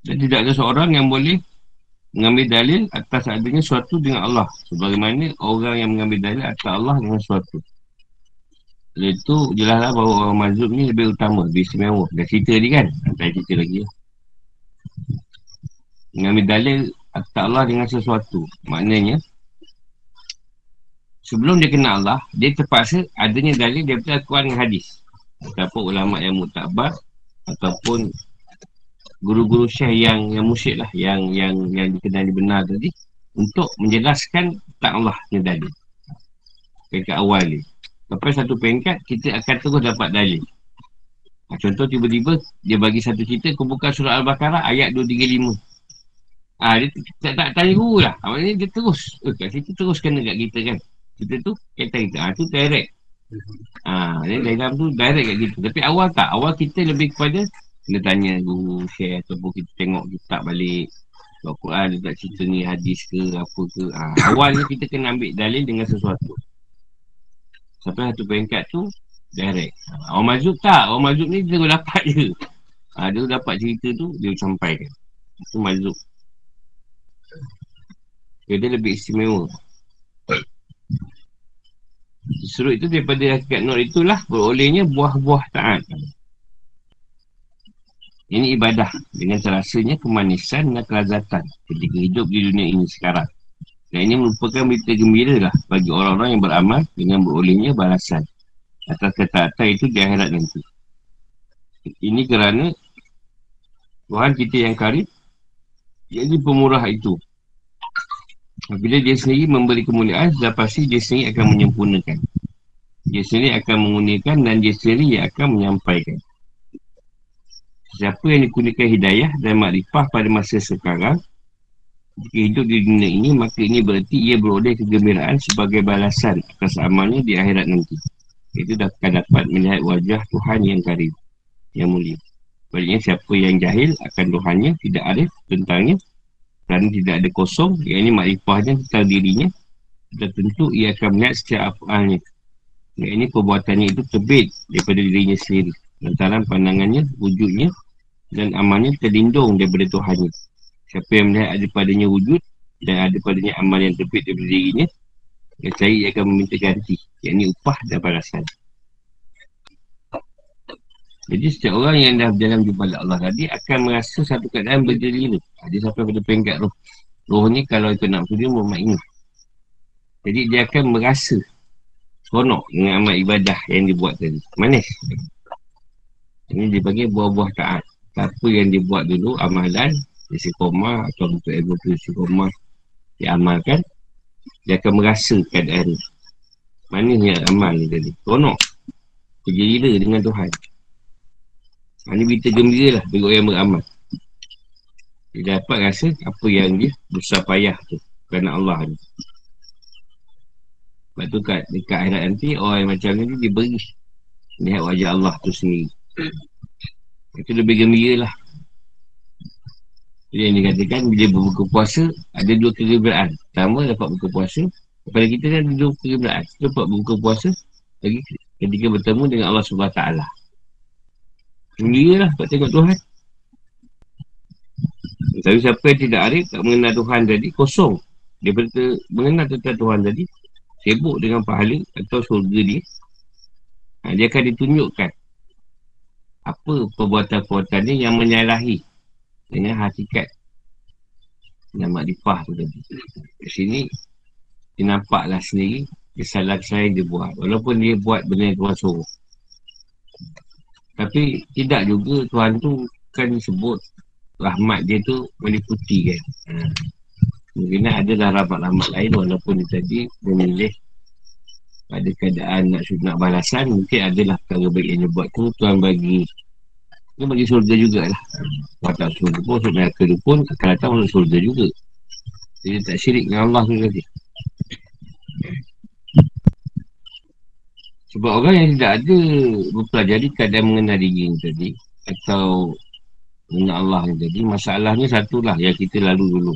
Dan tidak ada seorang yang boleh mengambil dalil atas adanya suatu dengan Allah. Sebagaimana orang yang mengambil dalil atas Allah dengan suatu. Itu jelaslah bahawa orang mazhub ni lebih utama, lebih istimewa. Dah cerita ni kan? Tak cerita lagi. Mengambil dalil atas Allah dengan sesuatu. Maknanya, sebelum dia kenal Allah, dia terpaksa adanya dalil daripada Al-Quran dan Hadis. Ataupun ulama yang mutabak ataupun guru-guru syekh yang yang musyrik lah yang yang yang dikenali benar tadi untuk menjelaskan tak Allah ni tadi peringkat awal ni sampai satu peringkat kita akan terus dapat dalil Ha, contoh tiba-tiba dia bagi satu cerita, buka surah Al-Baqarah ayat 235. Ah ha, dia tak, tak tanya guru lah. Ha, maknanya dia terus. Eh, kat situ terus kena kat kita kan. Kita tu, kata kita. Ha, tu direct. Ha, dia dalam tu direct kat kita. Tapi awal tak. Awal kita lebih kepada kena tanya guru, share ataupun kita tengok kitab balik. Al-Quran dia tak cerita ni hadis ke apa ke. Ha, awalnya kita kena ambil dalil dengan sesuatu. Sampai satu peringkat tu, direct. Ha, orang mazub tak. Orang mazub ni dia dapat je. Ha, dia dapat cerita tu, dia sampaikan. Itu mazub. Dia, lebih istimewa. Surut itu daripada hakikat nur itulah berolehnya buah-buah taat. Ini ibadah dengan terasanya kemanisan dan kelazatan ketika hidup di dunia ini sekarang. Dan ini merupakan berita gembira lah bagi orang-orang yang beramal dengan berolehnya balasan atas ketaatan itu di akhirat nanti. Ini kerana Tuhan kita yang karib jadi pemurah itu. Bila dia sendiri memberi kemuliaan, sudah pasti dia sendiri akan menyempurnakan. Dia sendiri akan menggunakan dan dia sendiri yang akan menyampaikan. Siapa yang dikurniakan hidayah dan makrifah pada masa sekarang, jika hidup di dunia ini, maka ini berarti ia beroleh kegembiraan sebagai balasan atas amalnya di akhirat nanti. Itu akan dapat melihat wajah Tuhan yang karib, yang mulia. Baliknya siapa yang jahil akan Tuhannya, tidak arif tentangnya, kerana tidak ada kosong, yang ini makrifahnya tentang dirinya, sudah tentu ia akan melihat setiap. Yang ini perbuatannya itu terbit daripada dirinya sendiri. Lantaran pandangannya, wujudnya dan amalnya terlindung daripada Tuhan. Siapa yang melihat ada padanya wujud dan ada padanya amal yang terbit daripada dirinya, yang cari ia akan meminta ganti. Yang ini upah dan balasan. Jadi setiap orang yang dah berjalan jumpa Allah tadi akan merasa satu keadaan berjelila. Dia sampai pada peringkat roh. Roh ni kalau itu nak dia bermakna. Jadi dia akan merasa seronok dengan amal ibadah yang dibuat tadi. Manis. Ini dia bagi buah-buah taat. Apa yang dia buat dulu, amalan, istiqomah atau untuk ego tu istiqomah diamalkan, dia akan merasa keadaan manisnya amal ni tadi. Seronok. Terjelila dengan Tuhan. Ha, ini berita gembira lah orang yang beramal. Dia dapat rasa apa yang dia besar payah tu. Kerana Allah ni. Sebab tu kat, dekat akhirat nanti orang yang macam ni dia beri. Lihat wajah Allah tu sendiri. Itu lebih gembira lah. Jadi yang dikatakan bila berbuka puasa ada dua kegembiraan. Pertama dapat buka puasa. Kepada kita kan ada dua kegembiraan. Kita dapat buka puasa lagi ketika bertemu dengan Allah SWT. Gembira lah tak tengok Tuhan Tapi siapa yang tidak arif Tak mengenal Tuhan tadi Kosong Daripada mengenal tentang Tuhan tadi Sibuk dengan pahala Atau surga dia ha, Dia akan ditunjukkan Apa perbuatan-perbuatan dia Yang menyalahi Dengan hakikat Yang makrifah tu tadi Di sini Dia nampaklah sendiri Kesalahan-kesalahan dia buat Walaupun dia buat benda yang Tuhan suruh tapi tidak juga Tuhan tu kan sebut rahmat dia tu meliputi kan. Ha. Mungkin adalah rahmat-rahmat lain walaupun dia tadi memilih pada keadaan nak nak balasan mungkin adalah perkara baik yang dia buat tu Tuhan bagi dia bagi surga jugalah. Kalau tak surga pun, surga neraka tu pun akan datang masuk surga juga. Dia tak syirik dengan Allah tu tadi. Sebab orang yang tidak ada mempelajari keadaan mengenal diri tadi atau mengenal Allah ni tadi, masalahnya satulah yang kita lalu dulu.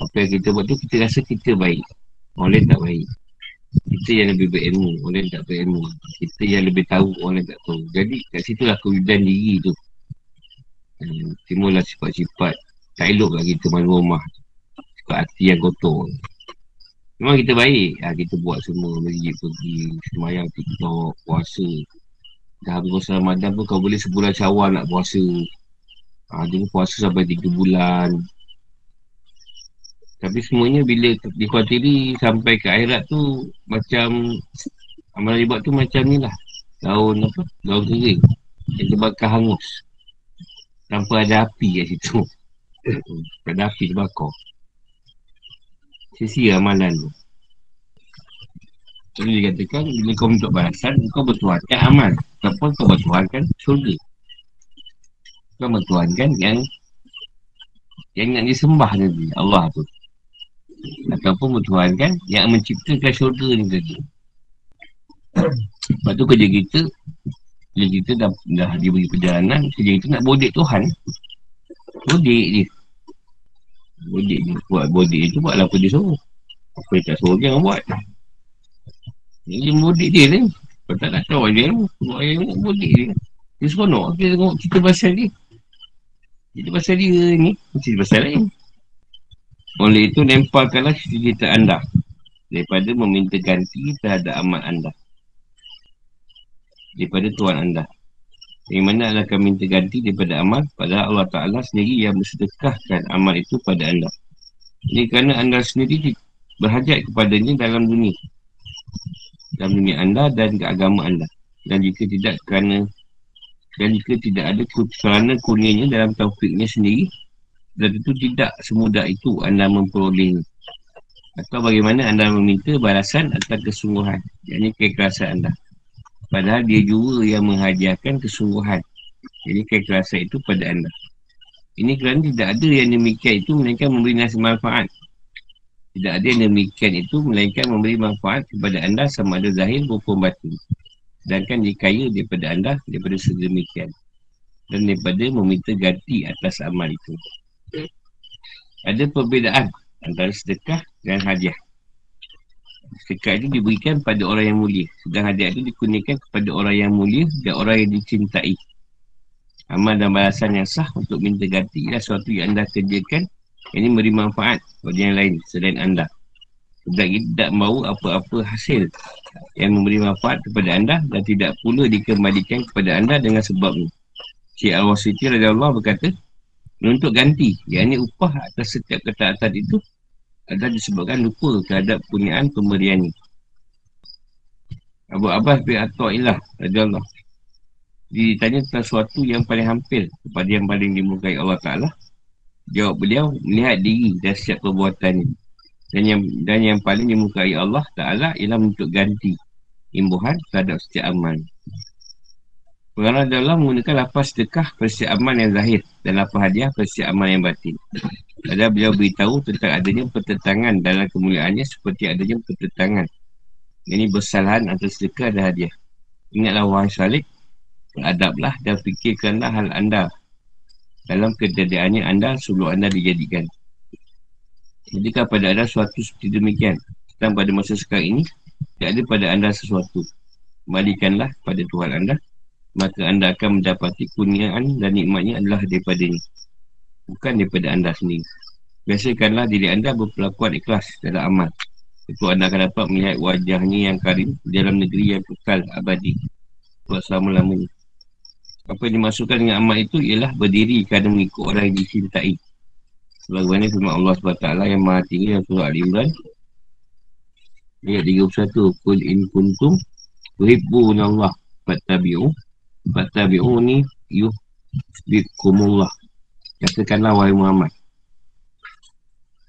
Apa yang kita buat tu, kita rasa kita baik. Lain tak baik. Kita yang lebih berilmu, orang lain tak berilmu. Kita yang lebih tahu, orang lain tak tahu. Jadi kat situlah kewujudan diri tu. Hmm, timbullah sifat-sifat tak elok lah kita malu rumah. Sifat hati yang kotor. Memang kita baik ha, Kita buat semua Masjid pergi Semayang TikTok Puasa Dah habis puasa Ramadan pun Kau boleh sebulan syawal nak puasa ha, Dia puasa sampai 3 bulan Tapi semuanya Bila dikhawatiri Sampai ke akhirat tu Macam Amalan dia buat tu macam ni lah Daun apa Daun kering Yang terbakar hangus Tanpa ada api kat situ ada api terbakar sia-sia amalan tu. Jadi dikatakan, bila kau minta balasan, kau bertuhankan amal. Ataupun kau bertuhankan surga. Bukan bertuhankan yang yang nak disembah tadi, Allah tu. Ataupun bertuhankan yang menciptakan syurga ni tadi. Lepas tu kerja kita, kerja kita dah, dah diberi perjalanan, kerja kita nak bodek Tuhan. Bodek je. Bodek je. Buat bodek je, buatlah apa dia suruh. Apa yang tak suruh, jangan buat. Ini bodek dia ni. Kalau tak nak tahu dia, buat yang bodek dia. Dia seronok, kita tengok cerita pasal dia. Cerita pasal dia ni, cerita pasal lain. Oleh itu, lemparkanlah cerita anda daripada meminta ganti terhadap amat anda. Daripada Tuhan anda. Yang mana adalah kami minta ganti daripada amal Padahal Allah Ta'ala sendiri yang bersedekahkan amal itu pada anda Ini kerana anda sendiri berhajat kepadanya dalam dunia Dalam dunia anda dan agama anda Dan jika tidak kerana Dan jika tidak ada kerana kurnianya dalam taufiknya sendiri Dan itu tidak semudah itu anda memperolehnya Atau bagaimana anda meminta balasan atas kesungguhan Yang ini keikhlasan anda Padahal dia juga yang menghadiahkan kesungguhan. Jadi keikhlasan itu pada anda. Ini kerana tidak ada yang demikian itu melainkan memberi nasi manfaat. Tidak ada yang demikian itu melainkan memberi manfaat kepada anda sama ada zahir maupun batin. Sedangkan dikaya daripada anda daripada sedemikian. Dan daripada meminta ganti atas amal itu. Ada perbezaan antara sedekah dan hadiah. Sedekah itu diberikan pada orang yang mulia Sedang hadiah itu dikurniakan kepada orang yang mulia Dan orang yang dicintai. Amal dan balasan yang sah untuk minta ganti Ialah sesuatu yang anda kerjakan Ini memberi manfaat kepada yang lain selain anda. Sedang itu tidak mahu apa-apa hasil Yang memberi manfaat kepada anda Dan tidak pula dikembalikan kepada anda dengan sebab ini Syekh Al-Wasiti Allah berkata Untuk ganti, yang ini upah atas setiap ketaatan itu adalah disebabkan lupa terhadap punyaan pemberian ni. Abu Abbas bin Atta'illah Allah Ditanya tentang sesuatu yang paling hampir Kepada yang paling dimukai Allah Ta'ala. Jawab beliau Melihat diri dan setiap perbuatan ini. Dan yang, dan yang paling dimukai Allah Ta'ala Ialah untuk ganti Imbuhan terhadap setiap amal Pengarah dalam menggunakan lapas sedekah Pada amal yang zahir Dan lapas hadiah pada amal yang batin ada beliau beritahu tentang adanya pertentangan dalam kemuliaannya seperti adanya pertentangan. Ini bersalahan antara sedekah dan hadiah. Ingatlah wahai salik, beradablah dan fikirkanlah hal anda dalam kejadiannya anda sebelum anda dijadikan. Jika pada anda sesuatu seperti demikian, sedang pada masa sekarang ini, tidak ada pada anda sesuatu. Kembalikanlah pada Tuhan anda, maka anda akan mendapati kurniaan dan nikmatnya adalah daripadanya bukan daripada anda sendiri. Biasakanlah diri anda berpelakuan ikhlas dalam amal. Itu anda akan dapat melihat wajahnya yang karim dalam negeri yang kekal abadi. Buat selama-lamanya. Apa yang dimasukkan dengan amal itu ialah berdiri kerana mengikut orang yang dicintai. Sebagaimana firman Allah SWT yang maha tinggi dalam surah Al-Imran. Ayat 31. Kul in kuntum tuhibbun Allah fattabi'u fattabi'uni yuhbikumullah Katakanlah wahai Muhammad.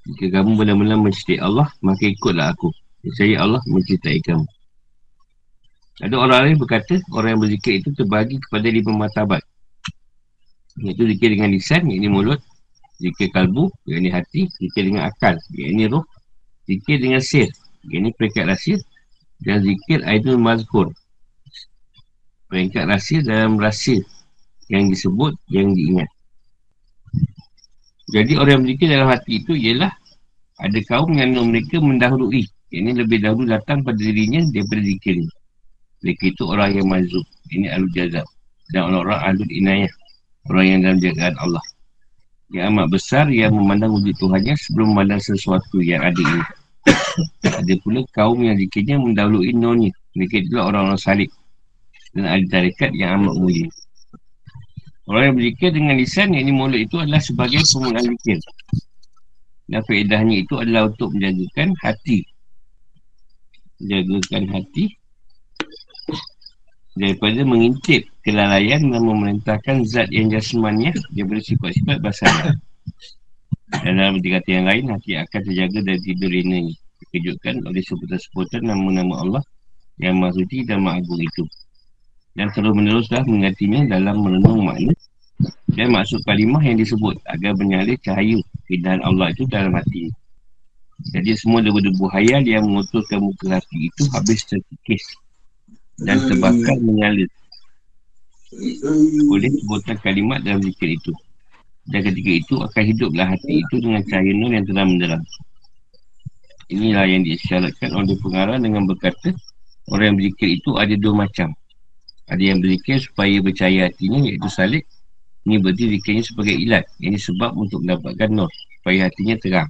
Jika kamu benar-benar mencintai Allah Maka ikutlah aku. Saya Allah mencintai kamu. Ada orang lain berkata Orang yang berzikir itu terbagi kepada lima matabat Iaitu zikir dengan lisan Iaitu mulut Zikir kalbu Iaitu hati Zikir dengan akal Iaitu roh Zikir dengan sir Iaitu peringkat rahsia Dan zikir Aidul Mazkur Peringkat rahsia dalam rahsia Yang disebut Yang diingat jadi orang yang berzikir dalam hati itu ialah ada kaum yang mereka mendahului. Ini lebih dahulu datang pada dirinya daripada zikir. Mereka itu orang yang mazub. Ini alul jazab. Dan orang-orang alul inayah. Orang yang dalam jagaan Allah. Yang amat besar yang memandang wujud Tuhannya sebelum memandang sesuatu yang ada ini. ada pula kaum yang zikirnya mendahului nonnya. Mereka itulah orang-orang salib. Dan ada tarikat yang amat mulia. Orang yang berzikir dengan lisan yang ini mulut itu adalah sebagai penggunaan zikir. Dan faedahnya itu adalah untuk menjagakan hati. Menjagakan hati daripada mengintip kelalaian dan memerintahkan zat yang jasmaniah daripada sifat-sifat basah. Dan dalam kata yang lain, hati akan terjaga dari tidur ini. Dikejutkan oleh sebutan-sebutan nama-nama Allah yang maha suci dan maha agung itu dan terus meneruslah menggantinya dalam merenung makna Dan maksud kalimah yang disebut agar menyalih cahaya keindahan Allah itu dalam hati. Jadi semua debu-debu hayal yang mengotorkan muka hati itu habis terkikis dan terbakar menyala oleh sebutan kalimat dalam zikir itu. Dan ketika itu akan hiduplah hati itu dengan cahaya nur yang telah mendalam. Inilah yang disyaratkan oleh pengarah dengan berkata orang yang berzikir itu ada dua macam. Ada yang berzikir supaya bercahaya hatinya iaitu salik. Ini berarti zikirnya sebagai ilat. Ini sebab untuk mendapatkan nur supaya hatinya terang.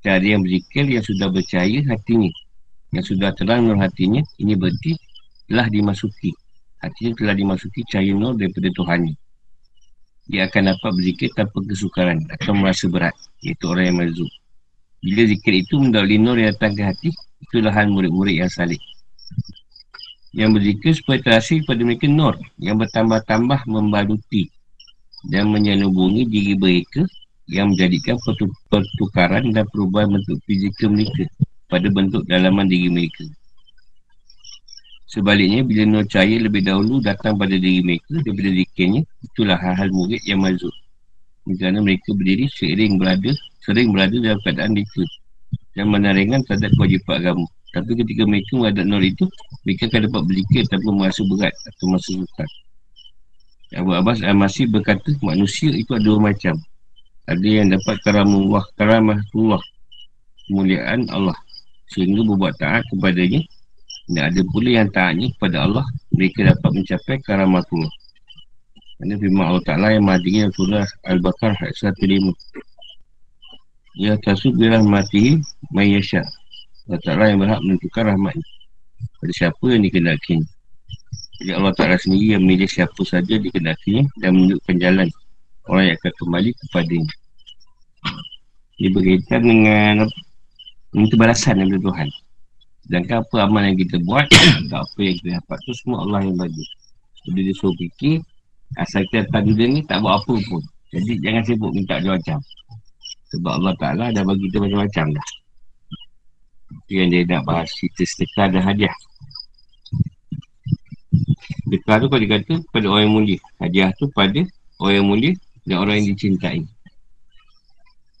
Dan ada yang berzikir yang sudah bercahaya hatinya. Yang sudah terang nur hatinya. Ini berarti telah dimasuki. Hatinya telah dimasuki cahaya nur daripada Tuhan. Dia akan dapat berzikir tanpa kesukaran atau merasa berat. Iaitu orang yang mazub. Bila zikir itu mendapati nur yang datang ke hati, itulah hal murid-murid yang salih. Yang berzikir supaya terhasil pada mereka nur yang bertambah-tambah membaluti dan menyanubungi diri mereka yang menjadikan pertukaran dan perubahan bentuk fizikal mereka pada bentuk dalaman diri mereka. Sebaliknya, bila nur cahaya lebih dahulu datang pada diri mereka daripada zikirnya, itulah hal-hal murid yang mazuk. Kerana mereka berdiri sering berada, sering berada dalam keadaan itu dan menaringan terhadap kewajipan agama. Tapi ketika mereka menghadap nur itu, mereka akan dapat berzikir tanpa merasa berat atau merasa sukar. Abu Abbas masih berkata, manusia itu ada dua macam. Ada yang dapat karamullah, karamah Allah, kemuliaan Allah. Sehingga berbuat taat kepadanya dan ada pula yang taatnya kepada Allah Mereka dapat mencapai karamatullah Ini firman Allah Ta'ala yang mahadinya surah Al-Baqarah ayat 105 Ya tasub birahmatihi mayyasha Allah Ta'ala yang berhak menentukan rahmatnya Pada siapa yang dikendaki Jadi Allah Ta'ala sendiri yang memilih siapa saja dikendakinya Dan menunjukkan jalan Orang yang akan kembali kepadanya Dia berkaitan dengan Minta balasan daripada Tuhan. Sedangkan apa amal yang kita buat Tak apa yang kita dapat tu semua Allah yang bagi. Jadi dia suruh fikir Asal kita datang dunia ni tak buat apa pun. Jadi jangan sibuk minta macam-macam Sebab Allah Ta'ala dah bagi kita macam-macam dah yang dia nak bahas Kita sedekah dan hadiah. Sedekah tu kalau dia kata pada orang yang mulia. Hadiah tu pada orang yang mulia Dan orang yang dicintai.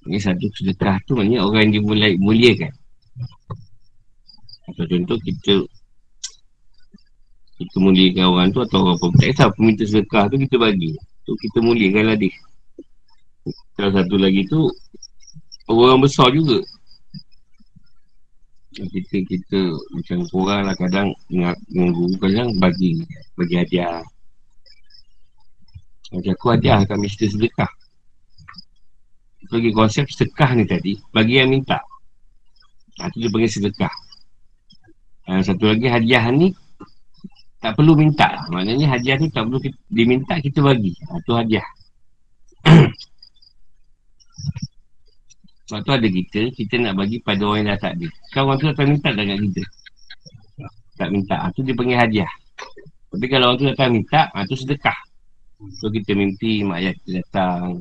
Ini satu sedekah tu maknanya orang yang dimulai muliakan. Atau contoh kita Kita muliakan orang tu Atau orang pun Tak kisah peminta sedekah tu kita bagi. Tu kita muliakan lah dia. Salah satu lagi tu Orang besar juga kita kita macam kurang lah kadang dengan, guru kadang bagi bagi hadiah macam aku hadiah kat Mr. Sedekah bagi konsep sedekah ni tadi bagi yang minta ha, tu dia panggil sedekah Uh, satu lagi hadiah ni tak perlu minta. Maknanya hadiah ni tak perlu diminta kita bagi. Ha, tu hadiah. Sebab tu ada kita, kita nak bagi pada orang yang dah tak ada. Kan orang tu datang minta dah kat kita. Tak minta. Ha, tu dia panggil hadiah. Tapi kalau orang tu datang minta, ha, tu sedekah. So kita mimpi mak ayah kita datang.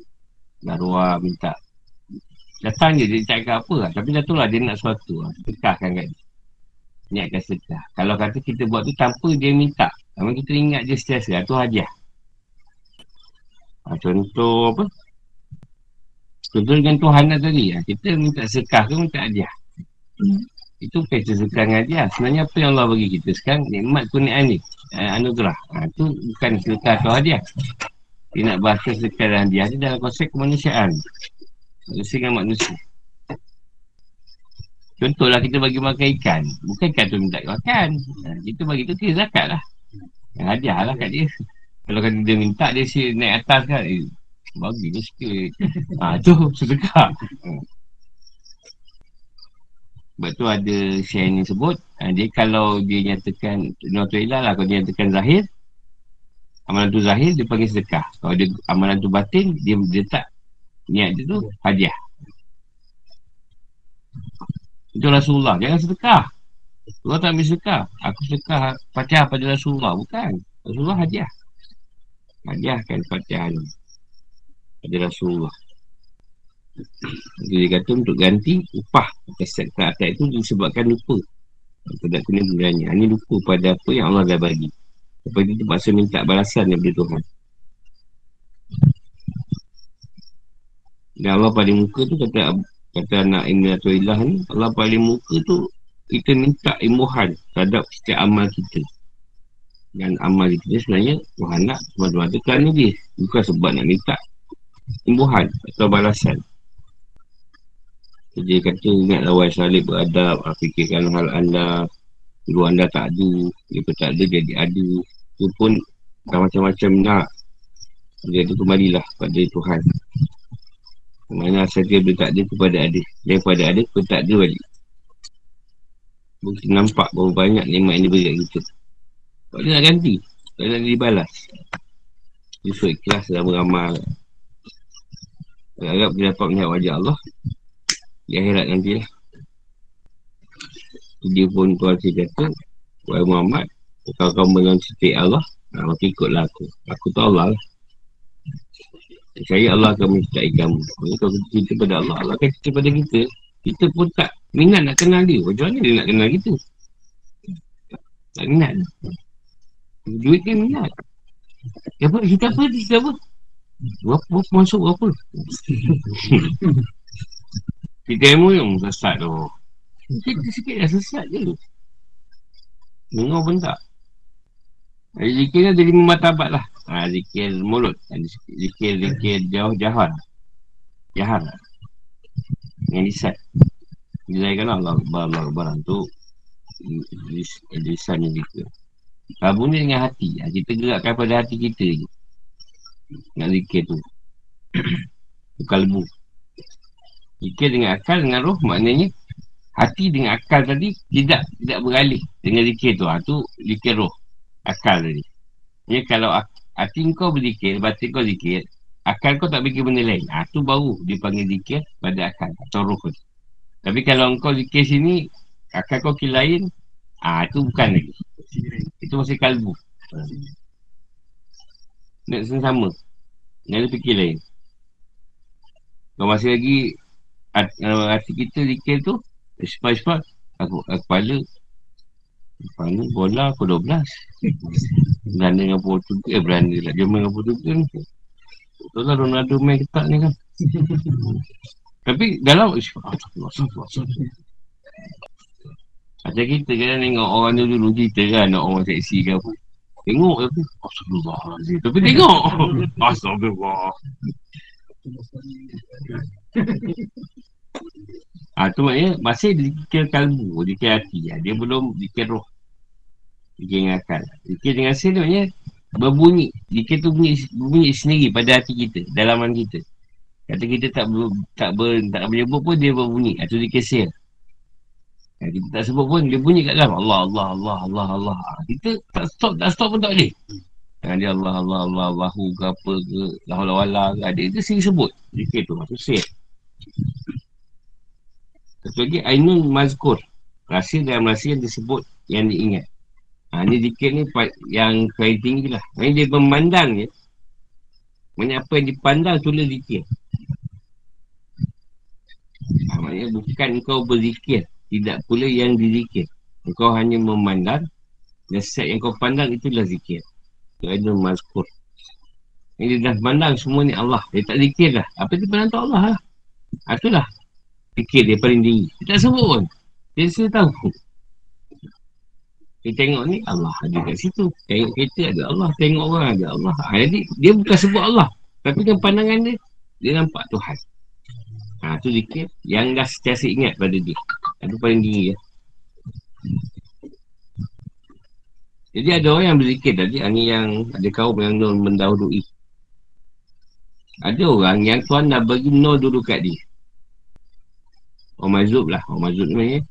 Darwah minta. Datang je, dia tak apa lah. Tapi dah tu lah dia nak sesuatu. Ha, sedekahkan kat dia niatkan sedekah. Kalau kata kita buat tu tanpa dia minta. Namun kita ingat dia setiasa. Itu hadiah. Ha, contoh apa? Contoh dengan Tuhan tadi. Ha, kita minta sedekah ke minta hadiah. Hmm. Itu bukan sedekah dengan hadiah. Sebenarnya apa yang Allah bagi kita sekarang, nikmat kurniaan ni. Uh, anugerah. Ha, itu bukan sedekah atau hadiah. Dia nak bahasa sedekah dan hadiah ni dalam konsep kemanusiaan. Manusia dengan manusia. Contohlah kita bagi makan ikan. Bukan ikan tu minta makan. Ha, kita bagi tu kira zakat lah. Yang hadiah lah kat dia. Kalau dia minta dia si naik atas kan. Eh, bagi dia sikit. Ha, tu sedekah. Sebab tu ada share ni sebut. Ha, dia kalau dia nyatakan. Nuatu'ilah lah. Kalau dia nyatakan zahir. Amalan tu zahir dia panggil sedekah. Kalau dia amalan tu batin. Dia, dia tak. Niat dia tu hadiah. Itu Rasulullah. Jangan sedekah. Rasulullah tak ambil sedekah. Aku sedekah fatihah pada Rasulullah. Bukan. Rasulullah hadiah. Hadiahkan fatihah ni. Pada Rasulullah. Dia kata untuk ganti upah atas atas itu disebabkan lupa. Tidak kena gunanya. Ini lupa pada apa yang Allah dah bagi. Lepas itu terpaksa minta balasan daripada Tuhan. Dan Allah paling muka tu kata kata anak ilah ni Allah paling muka tu kita minta imbuhan terhadap setiap amal kita. Dan amal kita sebenarnya Tuhan nak semata-mata kerana dia. Bukan sebab nak minta imbuhan atau balasan. Dia kata ingatlah wahai salib beradab, fikirkan hal anda, guru anda tak ada, dia tak ada jadi ada. Itu pun macam-macam nak. Tu kembalilah pada Tuhan. Mana asal dia boleh tak ada kepada ada. Daripada ada pun tak ada balik. Mungkin nampak berapa banyak nikmat yang diberi kat kita. Sebab dia nak ganti. Tak nak dibalas. Dia suruh ikhlas dalam beramal. Agak-agak dia dapat melihat wajah Allah. Di akhirat nanti lah. Dia pun tuan saya kata, Wahai Muhammad, kalau kau cerita Allah, nah, maka ikutlah aku. Aku tahu Allah lah. Saya Allah akan mencintai kamu. Kalau kita cerita pada Allah, Allah akan cerita pada kita. Kita pun tak minat nak kenal dia. Macam mana dia nak kenal kita? Tak minat. Duit kan minat. Apa? Kita apa? Kita apa? Berapa? Berapa masuk berapa? kita ilmu yang sesat tu. Kita sikit dah sesat je. Dengar pun tak. Zikir kan ada lima matabat lah. Ha, zikir mulut. Zikir, zikir jauh jahat. Jahat. Dengan lisan. Dilaikan Allah. Allah barang tu. Lisan yang zikir. Kalau ni dengan hati. Ha, kita gerakkan pada hati kita je. Nak zikir tu. Kalbu. Zikir dengan akal, dengan roh. Maknanya hati dengan akal tadi tidak tidak beralih dengan zikir tu. Ha, tu zikir roh akal tadi. Ya, kalau hati kau berzikir, batin kau zikir, akal kau tak fikir benda lain. Ha, tu baru dipanggil zikir pada akal atau roh tu. Tapi kalau kau zikir sini, akal kau kira lain, ah ha, itu bukan lagi. Itu masih kalbu. Nak sama. Nak ada fikir lain. Kalau masih lagi hati kita zikir tu, sepat-sepat, aku, kepala, mana bola aku 12 Belanda dengan Portugal Eh Belanda lah. Jerman dengan Portugal ni. Betul lah Ronaldo main ketak ni kan. Tapi dalam Macam kita kan tengok orang dulu dulu kita kan Nak orang seksi ke apa Tengok tapi Astagfirullahaladzim Tapi tengok Astagfirullah Ah ha, tu maknanya masih dikir kalbu, dikir hati. Ya. Dia belum dikir roh. Dikir dengan akal. Dikir dengan sen tu maknanya berbunyi. Dikir tu bunyi, bunyi sendiri pada hati kita, dalaman kita. Kata kita tak ber, tak ber, tak menyebut pun dia berbunyi. Itu dikir sen. Ha, kita tak sebut pun dia bunyi kat dalam Allah Allah Allah Allah Allah. Kita tak stop tak stop pun tak boleh. Ha, dia Allah Allah Allah Allahu ke apa ke Allah Allah ke. Dia, dia sendiri sebut. Dikir tu maksud sen. Satu lagi Ainul Mazkur Rahsia dalam rahsia yang disebut Yang diingat ha, Ini dikir ni yang paling tinggi lah Ini dia memandang je Maksudnya apa yang dipandang tulis dikir ha, Maksudnya bukan kau berzikir Tidak pula yang dizikir Kau hanya memandang Dan set yang kau pandang itulah zikir Itu Mazkur Ini dah pandang semua ni Allah Dia tak zikir lah Apa dia pandang tu Allah lah Itulah fikir dia paling tinggi. Dia tak sebut pun. Dia rasa tahu. Dia tengok ni Allah ada kat situ. Tengok kereta ada Allah. Tengok orang ada Allah. Ha, jadi dia bukan sebut Allah. Tapi dengan pandangan dia, dia nampak Tuhan. Ha, tu zikir yang dah setiasa ingat pada dia. Itu paling tinggi ya. Jadi ada orang yang berzikir tadi. Ini yang ada kaum yang mendahului. Ada orang yang Tuhan dah bagi nol dulu kat dia. Orang mazub lah Orang mazub ni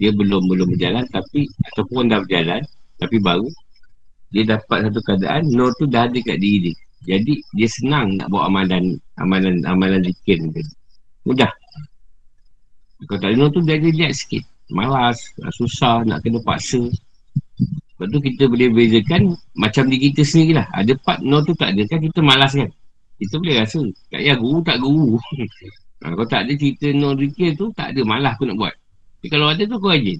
Dia belum belum berjalan Tapi Ataupun dah berjalan Tapi baru Dia dapat satu keadaan Nur tu dah ada kat diri dia Jadi dia senang nak buat amalan Amalan amalan zikir ni Mudah Kalau tak Nur tu dia lihat sikit Malas Susah Nak kena paksa Sebab tu kita boleh bezakan Macam diri kita sendiri lah Ada part Nur tu tak ada kan Kita malas kan kita boleh rasa Tak payah guru tak guru Ha, kalau tak ada cerita no zikir tu, tak ada malah aku nak buat. Tapi kalau ada tu, aku rajin.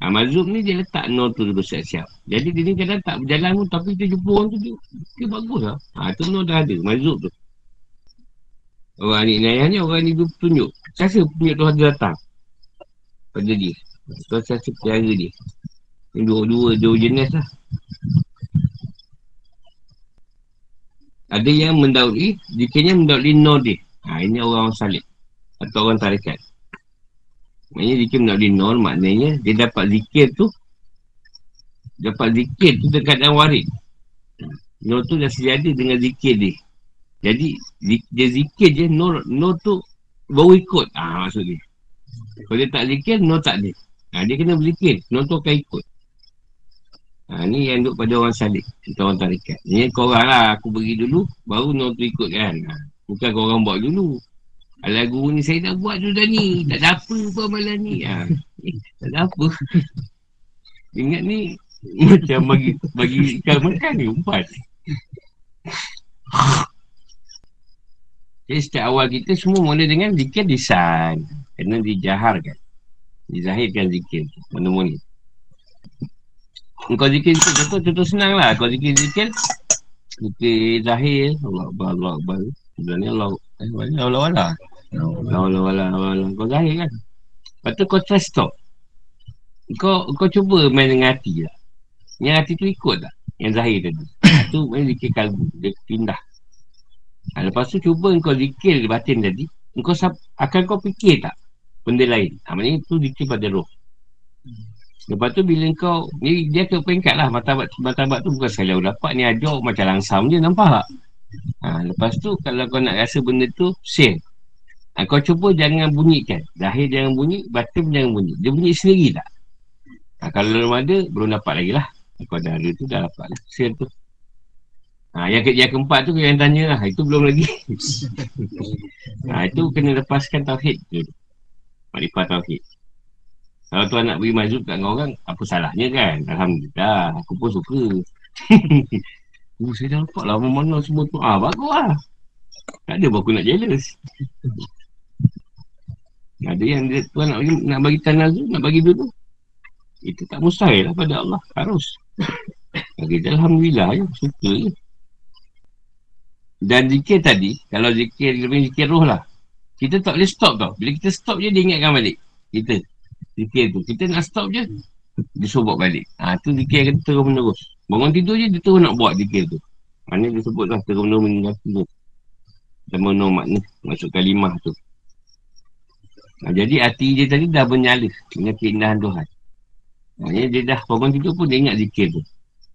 Ha, Mazub ni dia letak no tu dulu siap-siap. Jadi dia ni kadang tak berjalan pun, tapi dia jumpa orang tu, dia, dia bagus lah. Ha, tu no dah ada, Mazub tu. Orang ni ayah ni orang ni tunjuk. Rasa punya Tuhan dia datang. Pada dia. Tuhan rasa pelihara dia. Ini dua-dua, dua jenis lah. Ada yang mendauli, dikiranya mendauli nodi. Ha, ini orang salib. Atau orang tarikat. Maksudnya zikir mendauli nol, maknanya dia dapat zikir tu, dapat zikir tu dekat dalam warid. Nol tu dah sejadah dengan zikir dia. Jadi, dia zikir je, nol, nol tu baru ikut. Ah ha, maksud dia. Kalau dia tak zikir, nol tak ada. Ha, dia kena berzikir, nol tu akan ikut. Ha, ni yang duduk pada orang salik. Kita orang tarikat. Ni korang lah aku beri dulu. Baru nak tu ikut kan. Ha, bukan korang buat dulu. Alah guru ni saya dah buat dulu dah ni. Tak ada apa pun amalan ni. Ha, eh, tak ada apa. Ingat ni macam bagi bagi ikan makan ni umpat. Jadi setiap awal kita semua mula dengan zikir disan. Kena dijaharkan. Dizahirkan zikir. Mana-mana. Kau zikir zikir contoh, contoh senang lah. Kau zikir zikir. Zikir zahir. Allah Akbar, Allah Akbar. Sebenarnya Allah. Eh, Allah Allah Allah. Allah Allah Allah Allah. Kau zahir kan. Lepas tu kau try stop. Kau kau cuba main dengan hati lah. Yang hati tu ikut tak? Yang zahir tadi. tu main zikir kalbu. Dia pindah. Ha, lepas tu cuba kau zikir batin tadi. Kau akan kau fikir tak? Benda lain. Ha, maknanya tu zikir pada roh. Lepas tu bila kau ni dia ke peringkat lah martabat martabat tu bukan sekali dapat ni ajar macam langsam je nampak tak? Ha, lepas tu kalau kau nak rasa benda tu share. Ha, kau cuba jangan bunyikan. Zahir jangan bunyi, batin jangan bunyi. Dia bunyi sendiri tak? Ha, kalau belum ada, belum dapat lagi lah. Kau dah ada tu, dah dapat lah. Share tu. Ha, yang, ke, yang keempat tu yang tanya lah. Itu belum lagi. ha, itu kena lepaskan tauhid tu. Makrifat tauhid. Kalau tuan nak beri mazhub kat orang, apa salahnya kan? Alhamdulillah, aku pun suka. oh, saya dah nampak lah mana semua tu. Ah, bagus lah. Tak ada aku nak jealous. ada yang dia, tuan nak bagi, nak bagi tanah tu, nak bagi dulu. Itu tak mustahil lah pada Allah. Harus. Bagi Alhamdulillah ya, suka je. Dan zikir tadi, kalau zikir, lebih zikir roh lah. Kita tak boleh stop tau. Bila kita stop je, dia ingatkan balik. Kita. Zikir tu. Kita nak stop je. Dia suruh balik. Ha, tu zikir akan terus menerus. Bangun tidur je, dia terus nak buat zikir tu. Mana dia sebut lah terus menerus meninggal tu. Dan menerus makna. Masuk kalimah tu. Ha, jadi hati dia tadi dah bernyala. Dengan keindahan Tuhan. Maksudnya dia dah bangun tidur pun dia ingat zikir tu.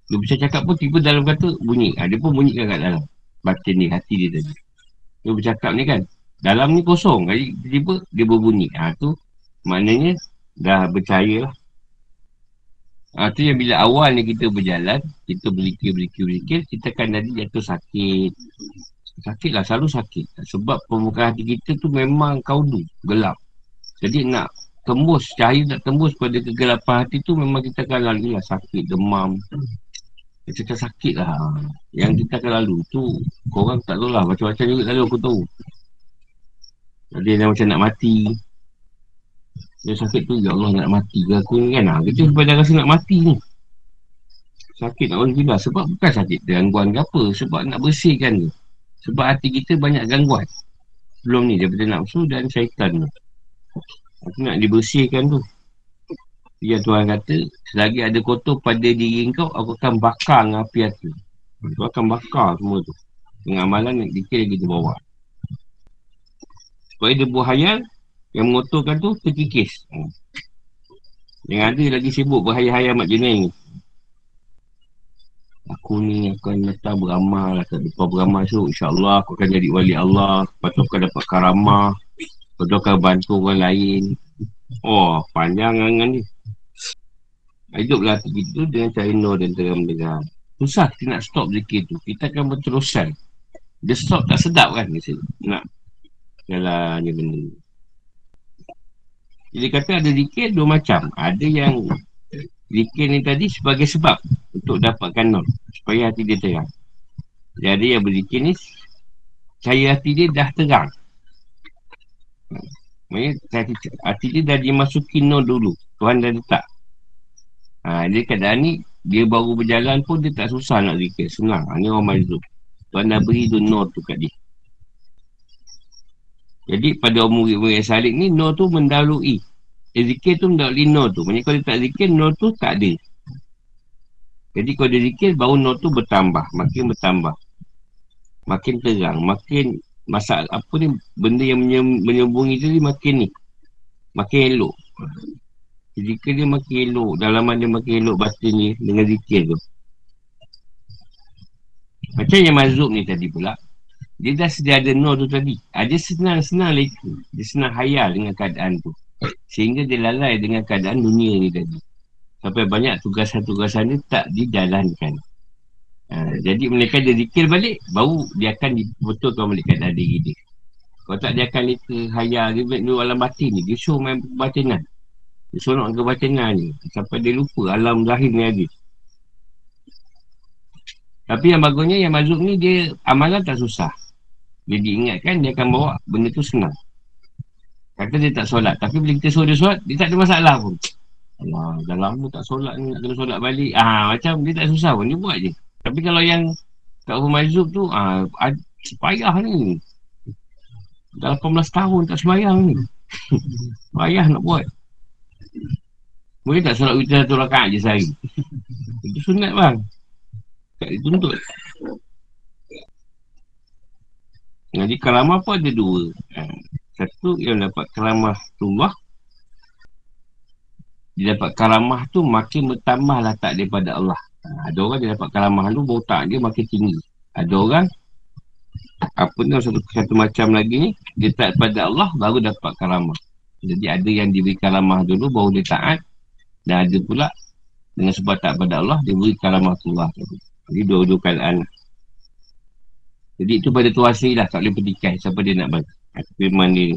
Dia bisa cakap pun tiba dalam kata bunyi. Ha, dia pun bunyi kat dalam. Batin ni, hati dia tadi. Dia bercakap ni kan. Dalam ni kosong. Jadi tiba dia berbunyi. Ha, tu maknanya dah percaya lah. Ha, tu yang bila awal ni kita berjalan, kita berikir, berikir, berikir, kita kan jadi jatuh sakit. Sakit lah, selalu sakit. Sebab pembukaan hati kita tu memang kaudu, gelap. Jadi nak tembus, cahaya nak tembus pada kegelapan hati tu memang kita akan lalu lah sakit, demam. Kita sakit lah. Yang kita akan lalu tu, korang tak tahu lah, macam-macam juga lalu aku tahu. Ada yang macam nak mati, dia sakit tu, ya Allah nak mati ke aku ni kan. Ha, kita sebab dah rasa nak mati ni. Sakit nak orang gila. Sebab bukan sakit gangguan ke apa. Sebab nak bersihkan tu. Sebab hati kita banyak gangguan. Belum ni daripada nafsu dan syaitan tu. Aku nak dibersihkan tu. Ya Tuhan kata, selagi ada kotor pada diri kau, aku akan bakar dengan api hati. Aku akan bakar semua tu. Dengan amalan yang dikira kita bawa. Supaya dia buah hayal, yang mengotorkan tu terkikis. Yang ada lagi sibuk berhayal-hayal mak jenis ni. Aku ni akan datang beramal lah kat depan beramal tu. InsyaAllah aku akan jadi wali Allah. Lepas tu akan dapat karamah. Lepas tu akan bantu orang lain. Oh, panjang angan ni. Hiduplah hati kita tu dengan cara no dan terang dengan. Susah kita nak stop zikir tu. Kita akan berterusan. Dia stop tak sedap kan. Nak jalan je benda ni. Dia kata ada zikir dua macam. Ada yang zikir ni tadi sebagai sebab untuk dapatkan nur. Supaya hati dia terang. Jadi yang berzikir ni cahaya hati dia dah terang. Maksudnya hati dia dah dimasuki nur dulu. Tuhan dah letak. Ha, dia keadaan ni dia baru berjalan pun dia tak susah nak zikir. Senang. Ha, ni orang mazub. Tuhan dah beri tu nur tu kat dia. Jadi pada murid-murid yang salik ni, no tu mendahului. Eh, zikir tu mendahului no tu. Maksudnya kalau dia tak zikir, no tu tak ada. Jadi kalau dia zikir, baru no tu bertambah. Makin bertambah. Makin terang. Makin masalah apa ni, benda yang menyembungi tu makin ni. Makin elok. Jika dia makin elok, dalaman dia makin elok batin ni dengan zikir tu. Macam yang mazub ni tadi pula. Dia dah sedia ada no tu tadi. Ah, dia senang-senang leka. Dia senang hayal dengan keadaan tu. Sehingga dia lalai dengan keadaan dunia ni tadi. Sampai banyak tugasan-tugasan dia tak dijalankan. Ha, jadi mereka dia zikir balik, baru dia akan dibetulkan balik keadaan diri dia. Kalau tak dia akan leka, hayal, dia alam batin ni. Dia show main batinan. Dia sonok ke ni. Sampai dia lupa alam zahir ni ada. Tapi yang bagusnya yang mazuk ni dia amalan tak susah. Dia diingatkan dia akan bawa benda tu senang. Kata dia tak solat. Tapi bila kita suruh dia solat, dia tak ada masalah pun. Allah, dah lama tak solat ni, nak kena solat balik. Ah Macam dia tak susah pun, dia buat je. Tapi kalau yang tak apa mazuk tu, ah, payah ni. Dah 18 tahun tak semayang ni. payah nak buat. Mungkin tak solat witir satu rakaat je sehari. Itu sunat bang tak dituntut jadi kalamah pun ada dua ha. satu yang dapat kalamah Allah dia dapat karamah tu makin bertambah tak daripada Allah. Ha, ada orang dia dapat karamah tu botak dia makin tinggi. Ada orang apa ni satu, satu macam lagi ni dia tak pada Allah baru dapat karamah. Jadi ada yang diberi karamah dulu baru dia taat. Dan ada pula dengan sebab tak pada Allah dia beri karamah Allah. Jadi dua-dua keadaan. Jadi itu pada tuasi lah Tak boleh petikai siapa dia nak bagi. Firman dia.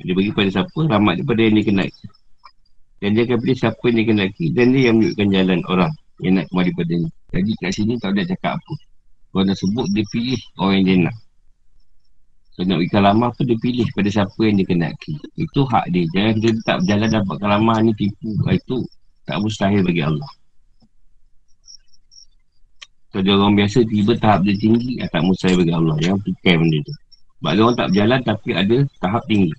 Dia bagi pada siapa Rahmat daripada yang dia Dan dia akan pilih siapa yang dia kenal Dan dia yang menunjukkan jalan orang Yang nak kembali pada ni Jadi kat sini tak ada cakap apa. Kalau dah sebut dia pilih orang yang dia nak kalau nak pergi kalamah tu dia pilih pada siapa yang dia kena Itu hak dia. Jangan kita tak berjalan dapat kalamah ni tipu. Ah, itu tak mustahil bagi Allah. Kalau orang biasa tiba tahap dia tinggi ah, Tak mustahil bagi Allah. Jangan fikir benda tu. Sebab dia orang tak berjalan tapi ada tahap tinggi.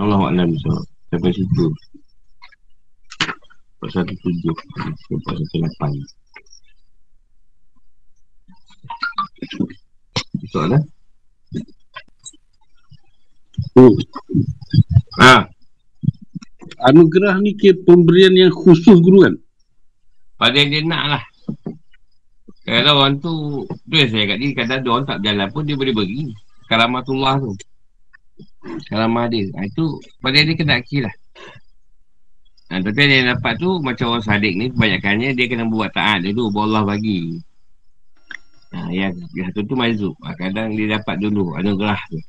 Allah maklum so. Sampai situ. Pasal tujuh Pasal tujuh Pasal tujuh Soalan Oh. Ha. Anugerah ni ke pemberian yang khusus guru kan? Pada yang dia nak lah. Kalau orang tu Tu yang saya kat dia Kadang orang tak berjalan pun Dia boleh bagi. Karamatullah tu. Karamah dia. Ha, Itu Pada dia kena akhir lah. Ha, Tapi yang dapat tu Macam orang sadik ni Kebanyakannya Dia kena buat taat. Dia tu Allah bagi ha, Yang Satu tu mazub ha, Kadang dia dapat dulu Anugerah tu.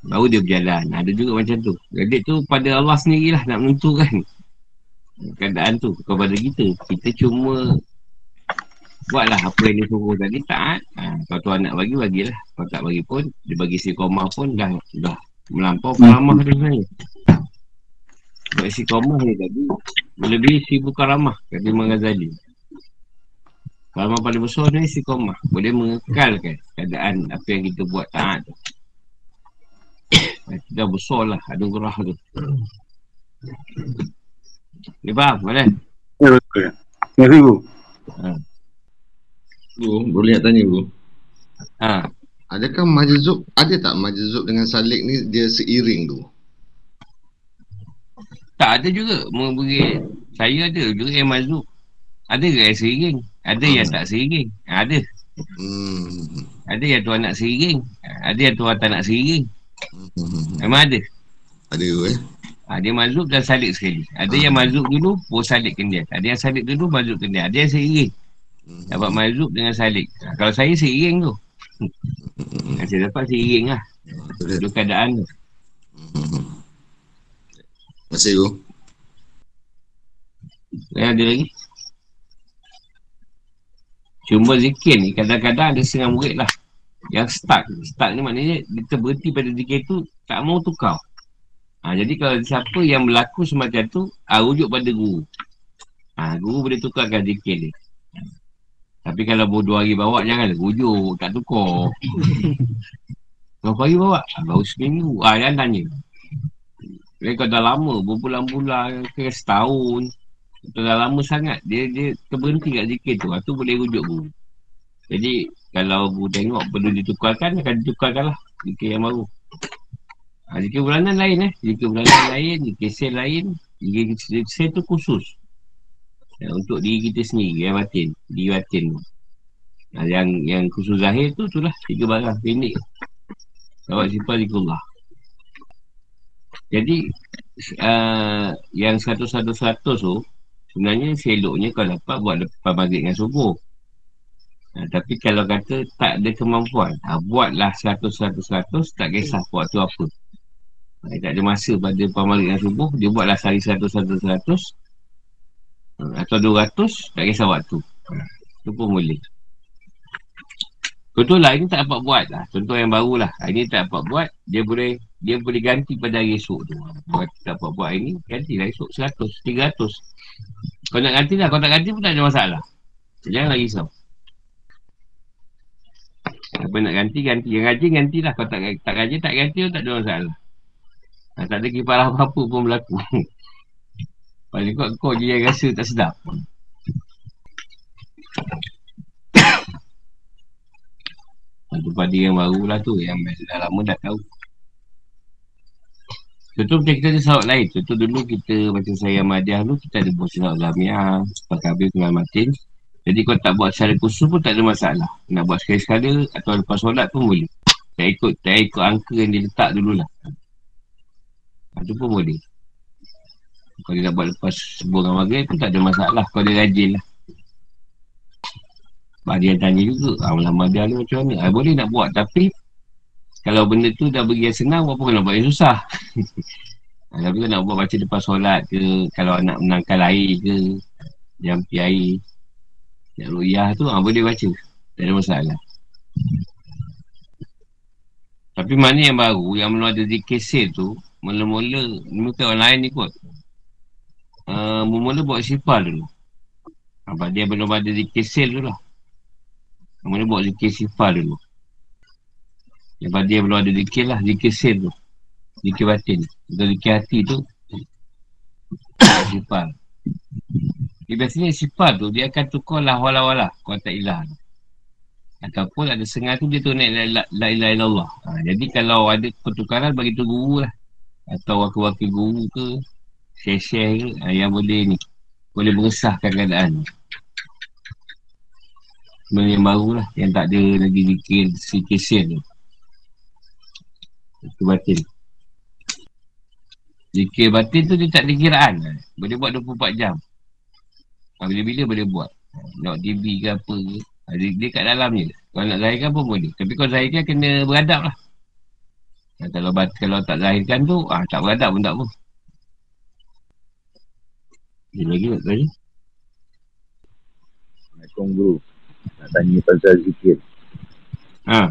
Baru dia berjalan. Ada juga macam tu. Jadi tu pada Allah sendirilah Nak menentukan keadaan tu kepada kita. Kita cuma buatlah apa yang dia suruh tadi. Taat. Ha, kalau tuan nak bagi bagilah. Kalau tak bagi pun dia bagi si koma pun dah dah melampau karamah tu sebenarnya buat si koma ni tadi lebih si bukan ramah Imam Ghazali karamah paling besar ni si koma boleh mengekalkan keadaan apa yang kita buat taat tu dah besar lah ada gerah tu dia faham, mana? Ya, betul. Ya, Ibu. Ha. Bu, boleh nak tanya, Bu? Ha. Adakah majzub, ada tak majzub dengan salik ni dia seiring tu? Tak ada juga. Memberi, saya ada juga yang majzub. Ada ke yang seiring? Ada hmm. yang tak seiring? Ada. Hmm. Ada yang tuan nak seiring. Ada yang tuan tak nak seiring. Hmm. Memang ada. Ada eh. Ha, dia mazub dan salik sekali. Ada yang mazub dulu, pun salikkan dia. Ada yang salik dulu, mazubkan dia. Ada yang seiring. Hmm. Dapat mazub dengan salik. Ha, kalau saya seiring tu. Ha, saya dapat seiring lah. Itu keadaan tu. Terima kasih, Guru. ada lagi? Cuma zikir ni, kadang-kadang ada setengah murid lah. Yang start. Start ni maknanya, kita berhenti pada zikir tu, tak mau tukar. Ha, jadi kalau siapa yang berlaku semacam tu, ha, rujuk pada guru. Ha, guru boleh tukarkan zikir dia. Tapi kalau bodoh hari bawa jangan rujuk, tak tukar. Berapa hari bawa? Ah, baru seminggu. Ah, jangan tanya. Dia kau dah lama, berbulan-bulan, ke setahun. Dah lama sangat, dia dia terberhenti kat zikir tu. Itu boleh rujuk guru. Jadi, kalau bu tengok perlu ditukarkan, akan ditukarkan lah. Zikir yang baru. Ha, zikir bulanan lain eh. Zikir bulanan lain, zikir sel lain. Zikir sel tu khusus. Ya, untuk diri kita sendiri, yang batin. Diri batin tu. Ha, yang yang khusus zahir tu, itulah. Tiga barang, pendek. Awak simpan zikrullah. Jadi uh, yang satu-satu-satu tu sebenarnya seloknya kau dapat buat lepas maghrib dengan subuh. Uh, tapi kalau kata tak ada kemampuan, uh, buatlah satu-satu-satu tak kisah buat tu apa. Uh, tak ada masa pada lepas maghrib dengan subuh, dia buatlah sehari satu-satu-satu uh, atau dua ratus, tak kisah waktu. Uh, tu pun boleh. Contoh lah, ini tak dapat buat lah. Contoh yang baru lah. Ini tak dapat buat, dia boleh dia boleh ganti pada hari esok tu. Buat tak buat buat ini, ganti lah esok 100, 300. Kau nak ganti lah, kau tak ganti pun tak ada masalah. Jangan lagi risau. Apa nak ganti, ganti. Yang gaji, ganti lah. Kau tak, tak gaji, tak ganti pun tak ada masalah. Ha, tak ada kipalah apa-apa pun berlaku. Paling kau, kau je yang rasa tak sedap. Itu pada yang baru lah tu Yang biasa dah lama dah tahu. Contoh macam kita ada sawak lain. Contoh dulu kita macam saya Madiah dulu Kita ada buat Zamiah Sepakat habis dengan Martin Jadi kau tak buat secara khusus pun tak ada masalah. Nak buat sekali-sekala Atau lepas solat pun boleh. Tak ikut, tak ikut angka yang dia letak dululah. Itu pun boleh. Kalau dia nak buat lepas sebuah maghrib pun tak ada masalah. Kalau dia rajin lah Sebab dia tanya juga Amalan Madiah ni macam mana ah, Boleh nak buat tapi kalau benda tu dah bagi yang senang, apa kena buat yang susah? ha, tapi kau nak buat baca depan solat ke, kalau nak menangkan air ke, jampi air, nak ruyah tu, ha, boleh baca. Tak ada masalah. Tapi mana yang baru, yang belum ada zikir sel tu, mula-mula, mungkin orang lain ni kot. Uh, mula-mula buat sifar dulu. Sebab dia belum ada zikir sel tu lah. Mula buat zikir sifar dulu. Lepas dia belum ada zikir lah, zikir sen tu. Zikir batin. Atau zikir hati tu. sifar. Dia biasanya sifar tu, dia akan tukar lah wala-wala. Kau tak ilah. Ataupun ada sengah tu, dia tu naik la, la, ilah ilallah. Ha, jadi kalau ada pertukaran, bagi tu guru lah. Atau wakil-wakil guru ke, share-share ke, ha, yang boleh ni. Boleh meresahkan keadaan ni. Benda yang baru lah, yang tak ada lagi zikir, sen tu. Zikir batin. Zikir batin tu dia tak ada kiraan. Boleh buat 24 jam. Bila-bila boleh buat. Nak TV ke apa ke. Ha, dia, dia kat dalam je Kalau nak zahirkan pun boleh. Tapi kalau zahirkan kena beradab lah. Ha, kalau, kalau tak zahirkan tu ah, Tak beradab pun tak apa. Dia lagi nak tanya? Assalamualaikum guru tanya pasal zikir. Ha.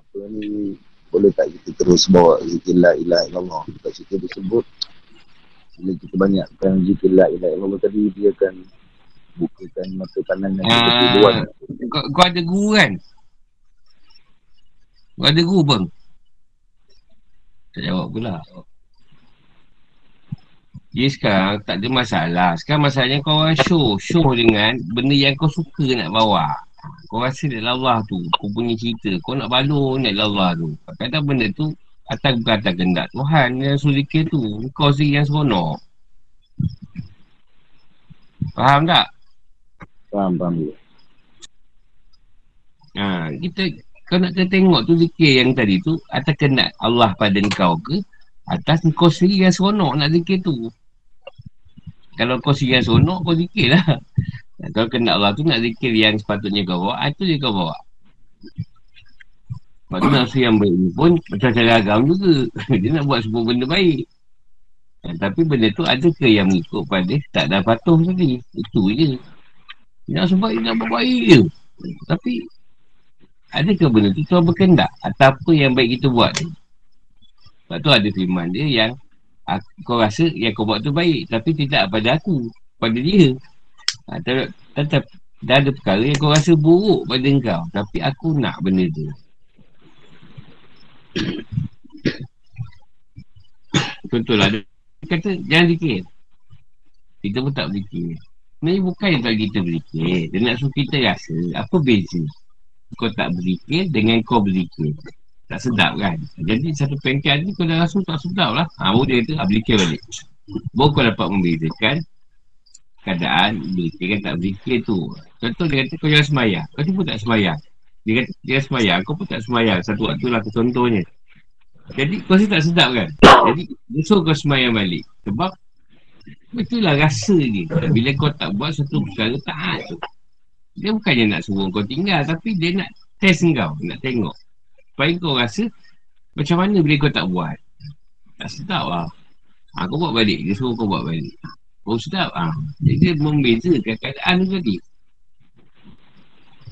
Apa ni boleh tak kita terus bawa zikir la ilaha illallah? Kat situ disebut bila kita banyakkan zikir la ilaha illallah tadi dia akan bukakan mata kanan dan mata uh, luar. kau, kau ada guru kan? Kau ada guru bang tak jawab pula dia sekarang tak ada masalah. Sekarang masalahnya kau orang show Show dengan benda yang kau suka nak bawa. Kau rasa dia Allah tu Kau punya cerita. Kau nak balur nak Allah tu. Kadang benda tu Atas bukan atas kendak Tuhan yang suruh zikir tu. Kau sendiri yang seronok. Faham tak? Faham, faham Ha, kita kau nak kena tengok tu zikir yang tadi tu atas kendak Allah pada kau ke? Atas kau sendiri yang seronok nak zikir tu kalau kau yang seronok kau zikir lah kalau kena Allah tu nak zikir yang sepatutnya kau bawa, itu je kau bawa. Lepas tu nafsu yang baik ni pun macam cara agam juga. Dia nak buat semua benda baik. Ya, tapi benda tu ada ke yang mengikut pada tak ada patuh tadi. Itu je. Nak sebab dia nak buat baik je. Tapi ada ke benda tu tuan berkendak atau apa yang baik kita buat ni. Sebab tu ada firman dia yang kau rasa yang kau buat tu baik tapi tidak pada aku, pada dia. Ha, Tetap dah ada perkara yang kau rasa buruk pada kau. Tapi aku nak benda tu. Contohlah dia kata jangan zikir. Kita pun tak berzikir. Sebenarnya bukan yang kita berzikir. Dia nak suruh kita rasa apa beza. Kau tak berzikir dengan kau berzikir. Tak sedap kan? Jadi satu pengkat ni kau dah rasa tak sedap lah. Ha, baru dia kata, ah, berzikir balik. Baru kau dapat membezakan keadaan berzikir kan tak berzikir tu. Contoh dia kata kau jangan semayang. Kau tu pun tak semayang. Dia kata dia semayang. Kau pun tak semayang. Satu waktu lah contohnya. Jadi kau rasa tak sedap kan? Jadi suruh kau semayang balik. Sebab itulah rasa dia. Bila kau tak buat satu perkara taat tu. Dia bukannya nak suruh kau tinggal. Tapi dia nak test kau. Nak tengok. Supaya kau rasa macam mana bila kau tak buat. Tak sedap lah. Ha, kau buat balik. Dia suruh kau buat balik. Oh sedap. Ha. Jadi dia membezakan keadaan tu tadi.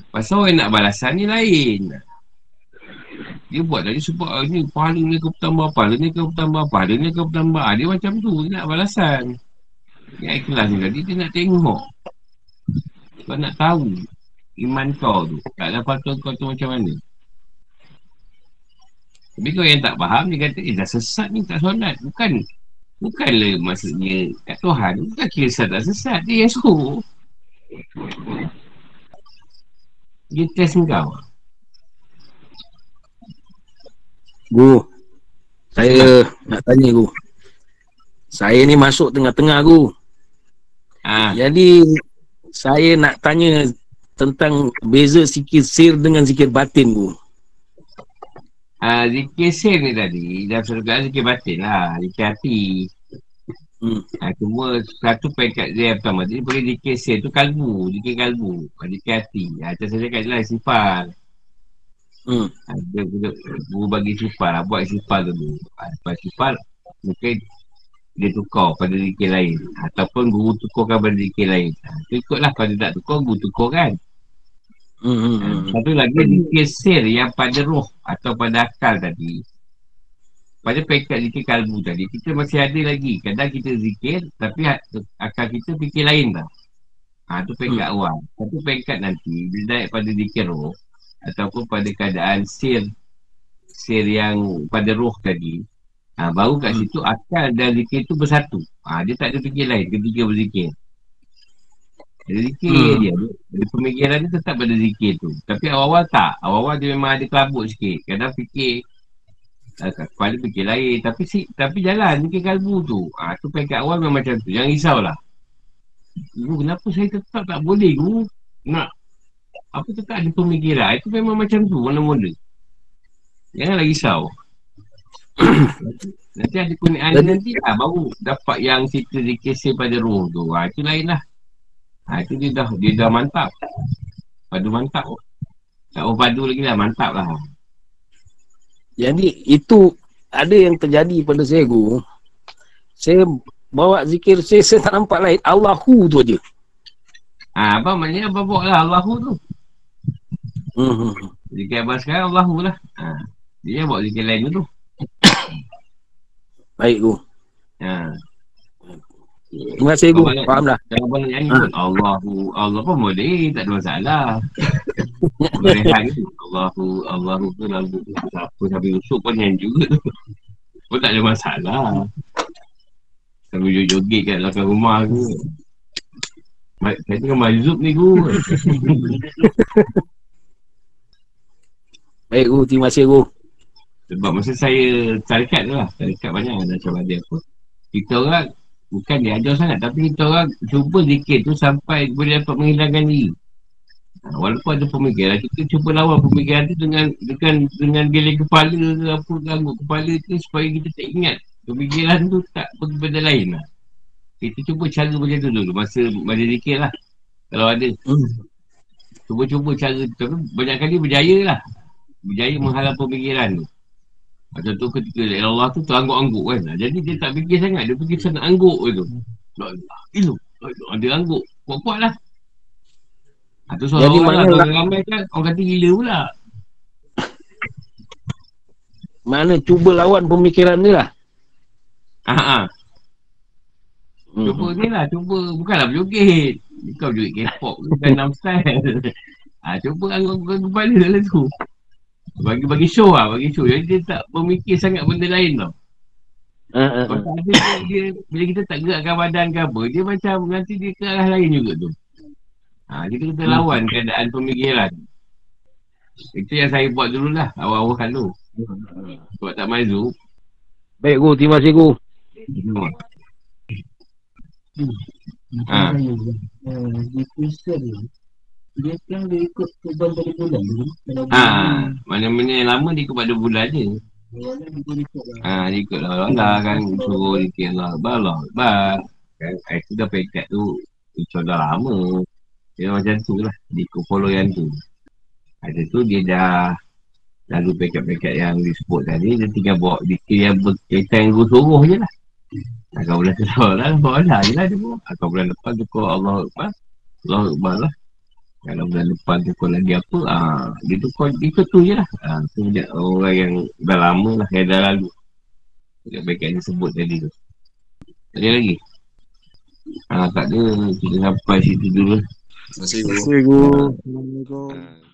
Pasal orang nak balasan ni lain. Dia buat tadi sebab ni pahala ni kau bertambah, pahala ni kau bertambah, pahala ni kau bertambah. Ah, dia macam tu, dia nak balasan. Yang ikhlas ni tadi, dia nak tengok. Kau nak tahu iman kau tu. Tak dapat tahu kau tu macam mana. Tapi kau yang tak faham, dia kata, eh dah sesat ni tak solat. Bukan, bukanlah maksudnya kat Tuhan. Bukan kira sesat tak sesat. Dia yang suruh. Dia test kau. Gu, saya nak tanya Gu. Saya ni masuk tengah-tengah Gu. Ah. Jadi, saya nak tanya tentang beza sikit sir dengan zikir batin Gu. Ah, zikir sir ni tadi, dalam surga zikir batin lah. Zikir hati. Hmm. Ha, cuma satu peringkat dia yang pertama Jadi boleh zikir sel tu kalbu Zikir kalbu Zikir hati ha, Macam saya cakap je lah sifar Hmm. ha, Dia guru, bagi sifar lah Buat sifar dulu ha, Lepas sifar Mungkin dia tukar pada zikir lain Ataupun guru tukarkan pada zikir lain ha, ikutlah kalau dia tak tukar Guru tukar kan Hmm. hmm, ha, hmm. Satu lagi zikir sel yang pada roh Atau pada akal tadi pada peringkat zikir kalbu tadi Kita masih ada lagi Kadang kita zikir Tapi ha- akal kita fikir lain tau Ha tu peringkat hmm. awal Satu peringkat nanti Bila naik pada zikir roh Ataupun pada keadaan sir Sir yang pada roh tadi ha, Baru kat Hmm. situ Akal dan zikir tu bersatu ha, Dia tak ada fikir lain Ketika berzikir Ada zikir Hmm. dia. Ada pemikiran dia tetap pada zikir tu. Tapi awal-awal tak. Awal-awal dia memang ada kelabut sikit. Kadang fikir Uh, kepala fikir lain. Tapi si, tapi jalan Fikir kalbu tu. Ha, Tu peringkat awal memang macam tu. Jangan risaulah Guru kenapa saya tetap tak boleh Guru? Nak Apa tetap ada pemikiran? Itu memang macam tu Mula-mula. Janganlah risau. Nanti ada kunyian Jadi- nanti lah Baru dapat yang cerita zikir pada roh tu. Ha, Itu lain lah ha, Itu dia dah Dia dah mantap Padu mantap Tak oh padu lagi lah Mantap lah Jadi, itu ada yang terjadi pada saya Gu. Saya bawa zikir saya, saya tak nampak lain. Allahu tu aja. Ha, abang maknanya abang bawa lah Allahu tu Hmm. hmm. Zikir abang sekarang Allahu lah ha. Dia bawa zikir lain tu Baik Gu. ha. Terima kasih. Abang- Faham dah. Kalau abang nak nyanyi pun Allahu Allah pun boleh Tak ada masalah. Boleh tu Allahu Allahu tu lagu Siapa sampai usuk pun nyanyi juga tu. Pun tak ada masalah. Sambil joget kat belakang rumah tu Saya tengah mazub ni Gu. Baik Gu. Terima kasih Gu. Sebab masa saya tarikat tu lah. Tarikat banyak ada macam ada apa. Kita orang Bukan dia ajar sangat Tapi kita orang Cuba zikir tu Sampai boleh dapat menghilangkan diri. Ha, Walaupun ada pemikiran Kita cuba lawan pemikiran tu Dengan Dengan Dengan geleng kepala ke Apa ganggu kepala tu Supaya kita tak ingat. Pemikiran tu Tak pergi benda lain lah. Kita cuba cara macam tu dulu Masa Masa zikir lah. Kalau ada. Hmm. Cuba-cuba cara tu. Tapi banyak kali berjaya lah. Berjaya menghalang pemikiran tu macam tu ketika ilaha illallah tu terangguk-angguk kan. Jadi dia tak fikir sangat. Dia fikir sangat angguk tu. La. Dia angguk. Kuat-kuat lah. Ha, tu Jadi seorang-orang lah. Orang ramai kan orang kata gila pula. Mana cuba lawan pemikiran ni lah. Ha, ha. Hmm. Cuba ni lah. Cuba. Bukanlah berjoget. Kau duit K-pop tu Gangnam Style ha, Cuba anggun-anggun kepala lah tu Bagi-bagi show lah Bagi show Jadi dia tak memikir sangat benda lain tau ha. tak ada dia, dia, Bila kita tak gerakkan badan ke apa Dia macam nanti dia ke arah lain juga tu ha, Kita kena lawan keadaan pemikiran Itu yang saya buat dululah Awal-awal tu Sebab tak mazu Baik Gu, terima kasih Gu. Semua Ha. Ha. Dia kan dia ikut perubahan pada bulan Ha, mana-mana yang lama dia ikut pada bulan je. dia ikut lah. Ha, dia ikut lah Allah kan. Suruh dia Allah Akbar, Allah Akbar. Kan, eh, tu dah pekat tu. Itu dah lama. Dia macam tu lah. Dia ikut follow yang tu. Ada tu dia dah lalu pekat-pekat yang disebut tadi. Dia tinggal bawa dikir yang berkaitan dengan suruh je lah. Agak bulan tu lah. Bawa lah je lah dia bawa. Agak bulan tu kau Allah Akbar. Allah Akbar lah. Kalau bulan depan tu kau lagi apa, ah, dia tu kau ikut tu je lah. Ah, tu je orang yang dah lama lah, yang dah lalu. Baik-baik yang sebut tadi tu. Ada lagi? Ah, tak ada. Kita sampai situ dulu. Terima kasih. Terima kasih.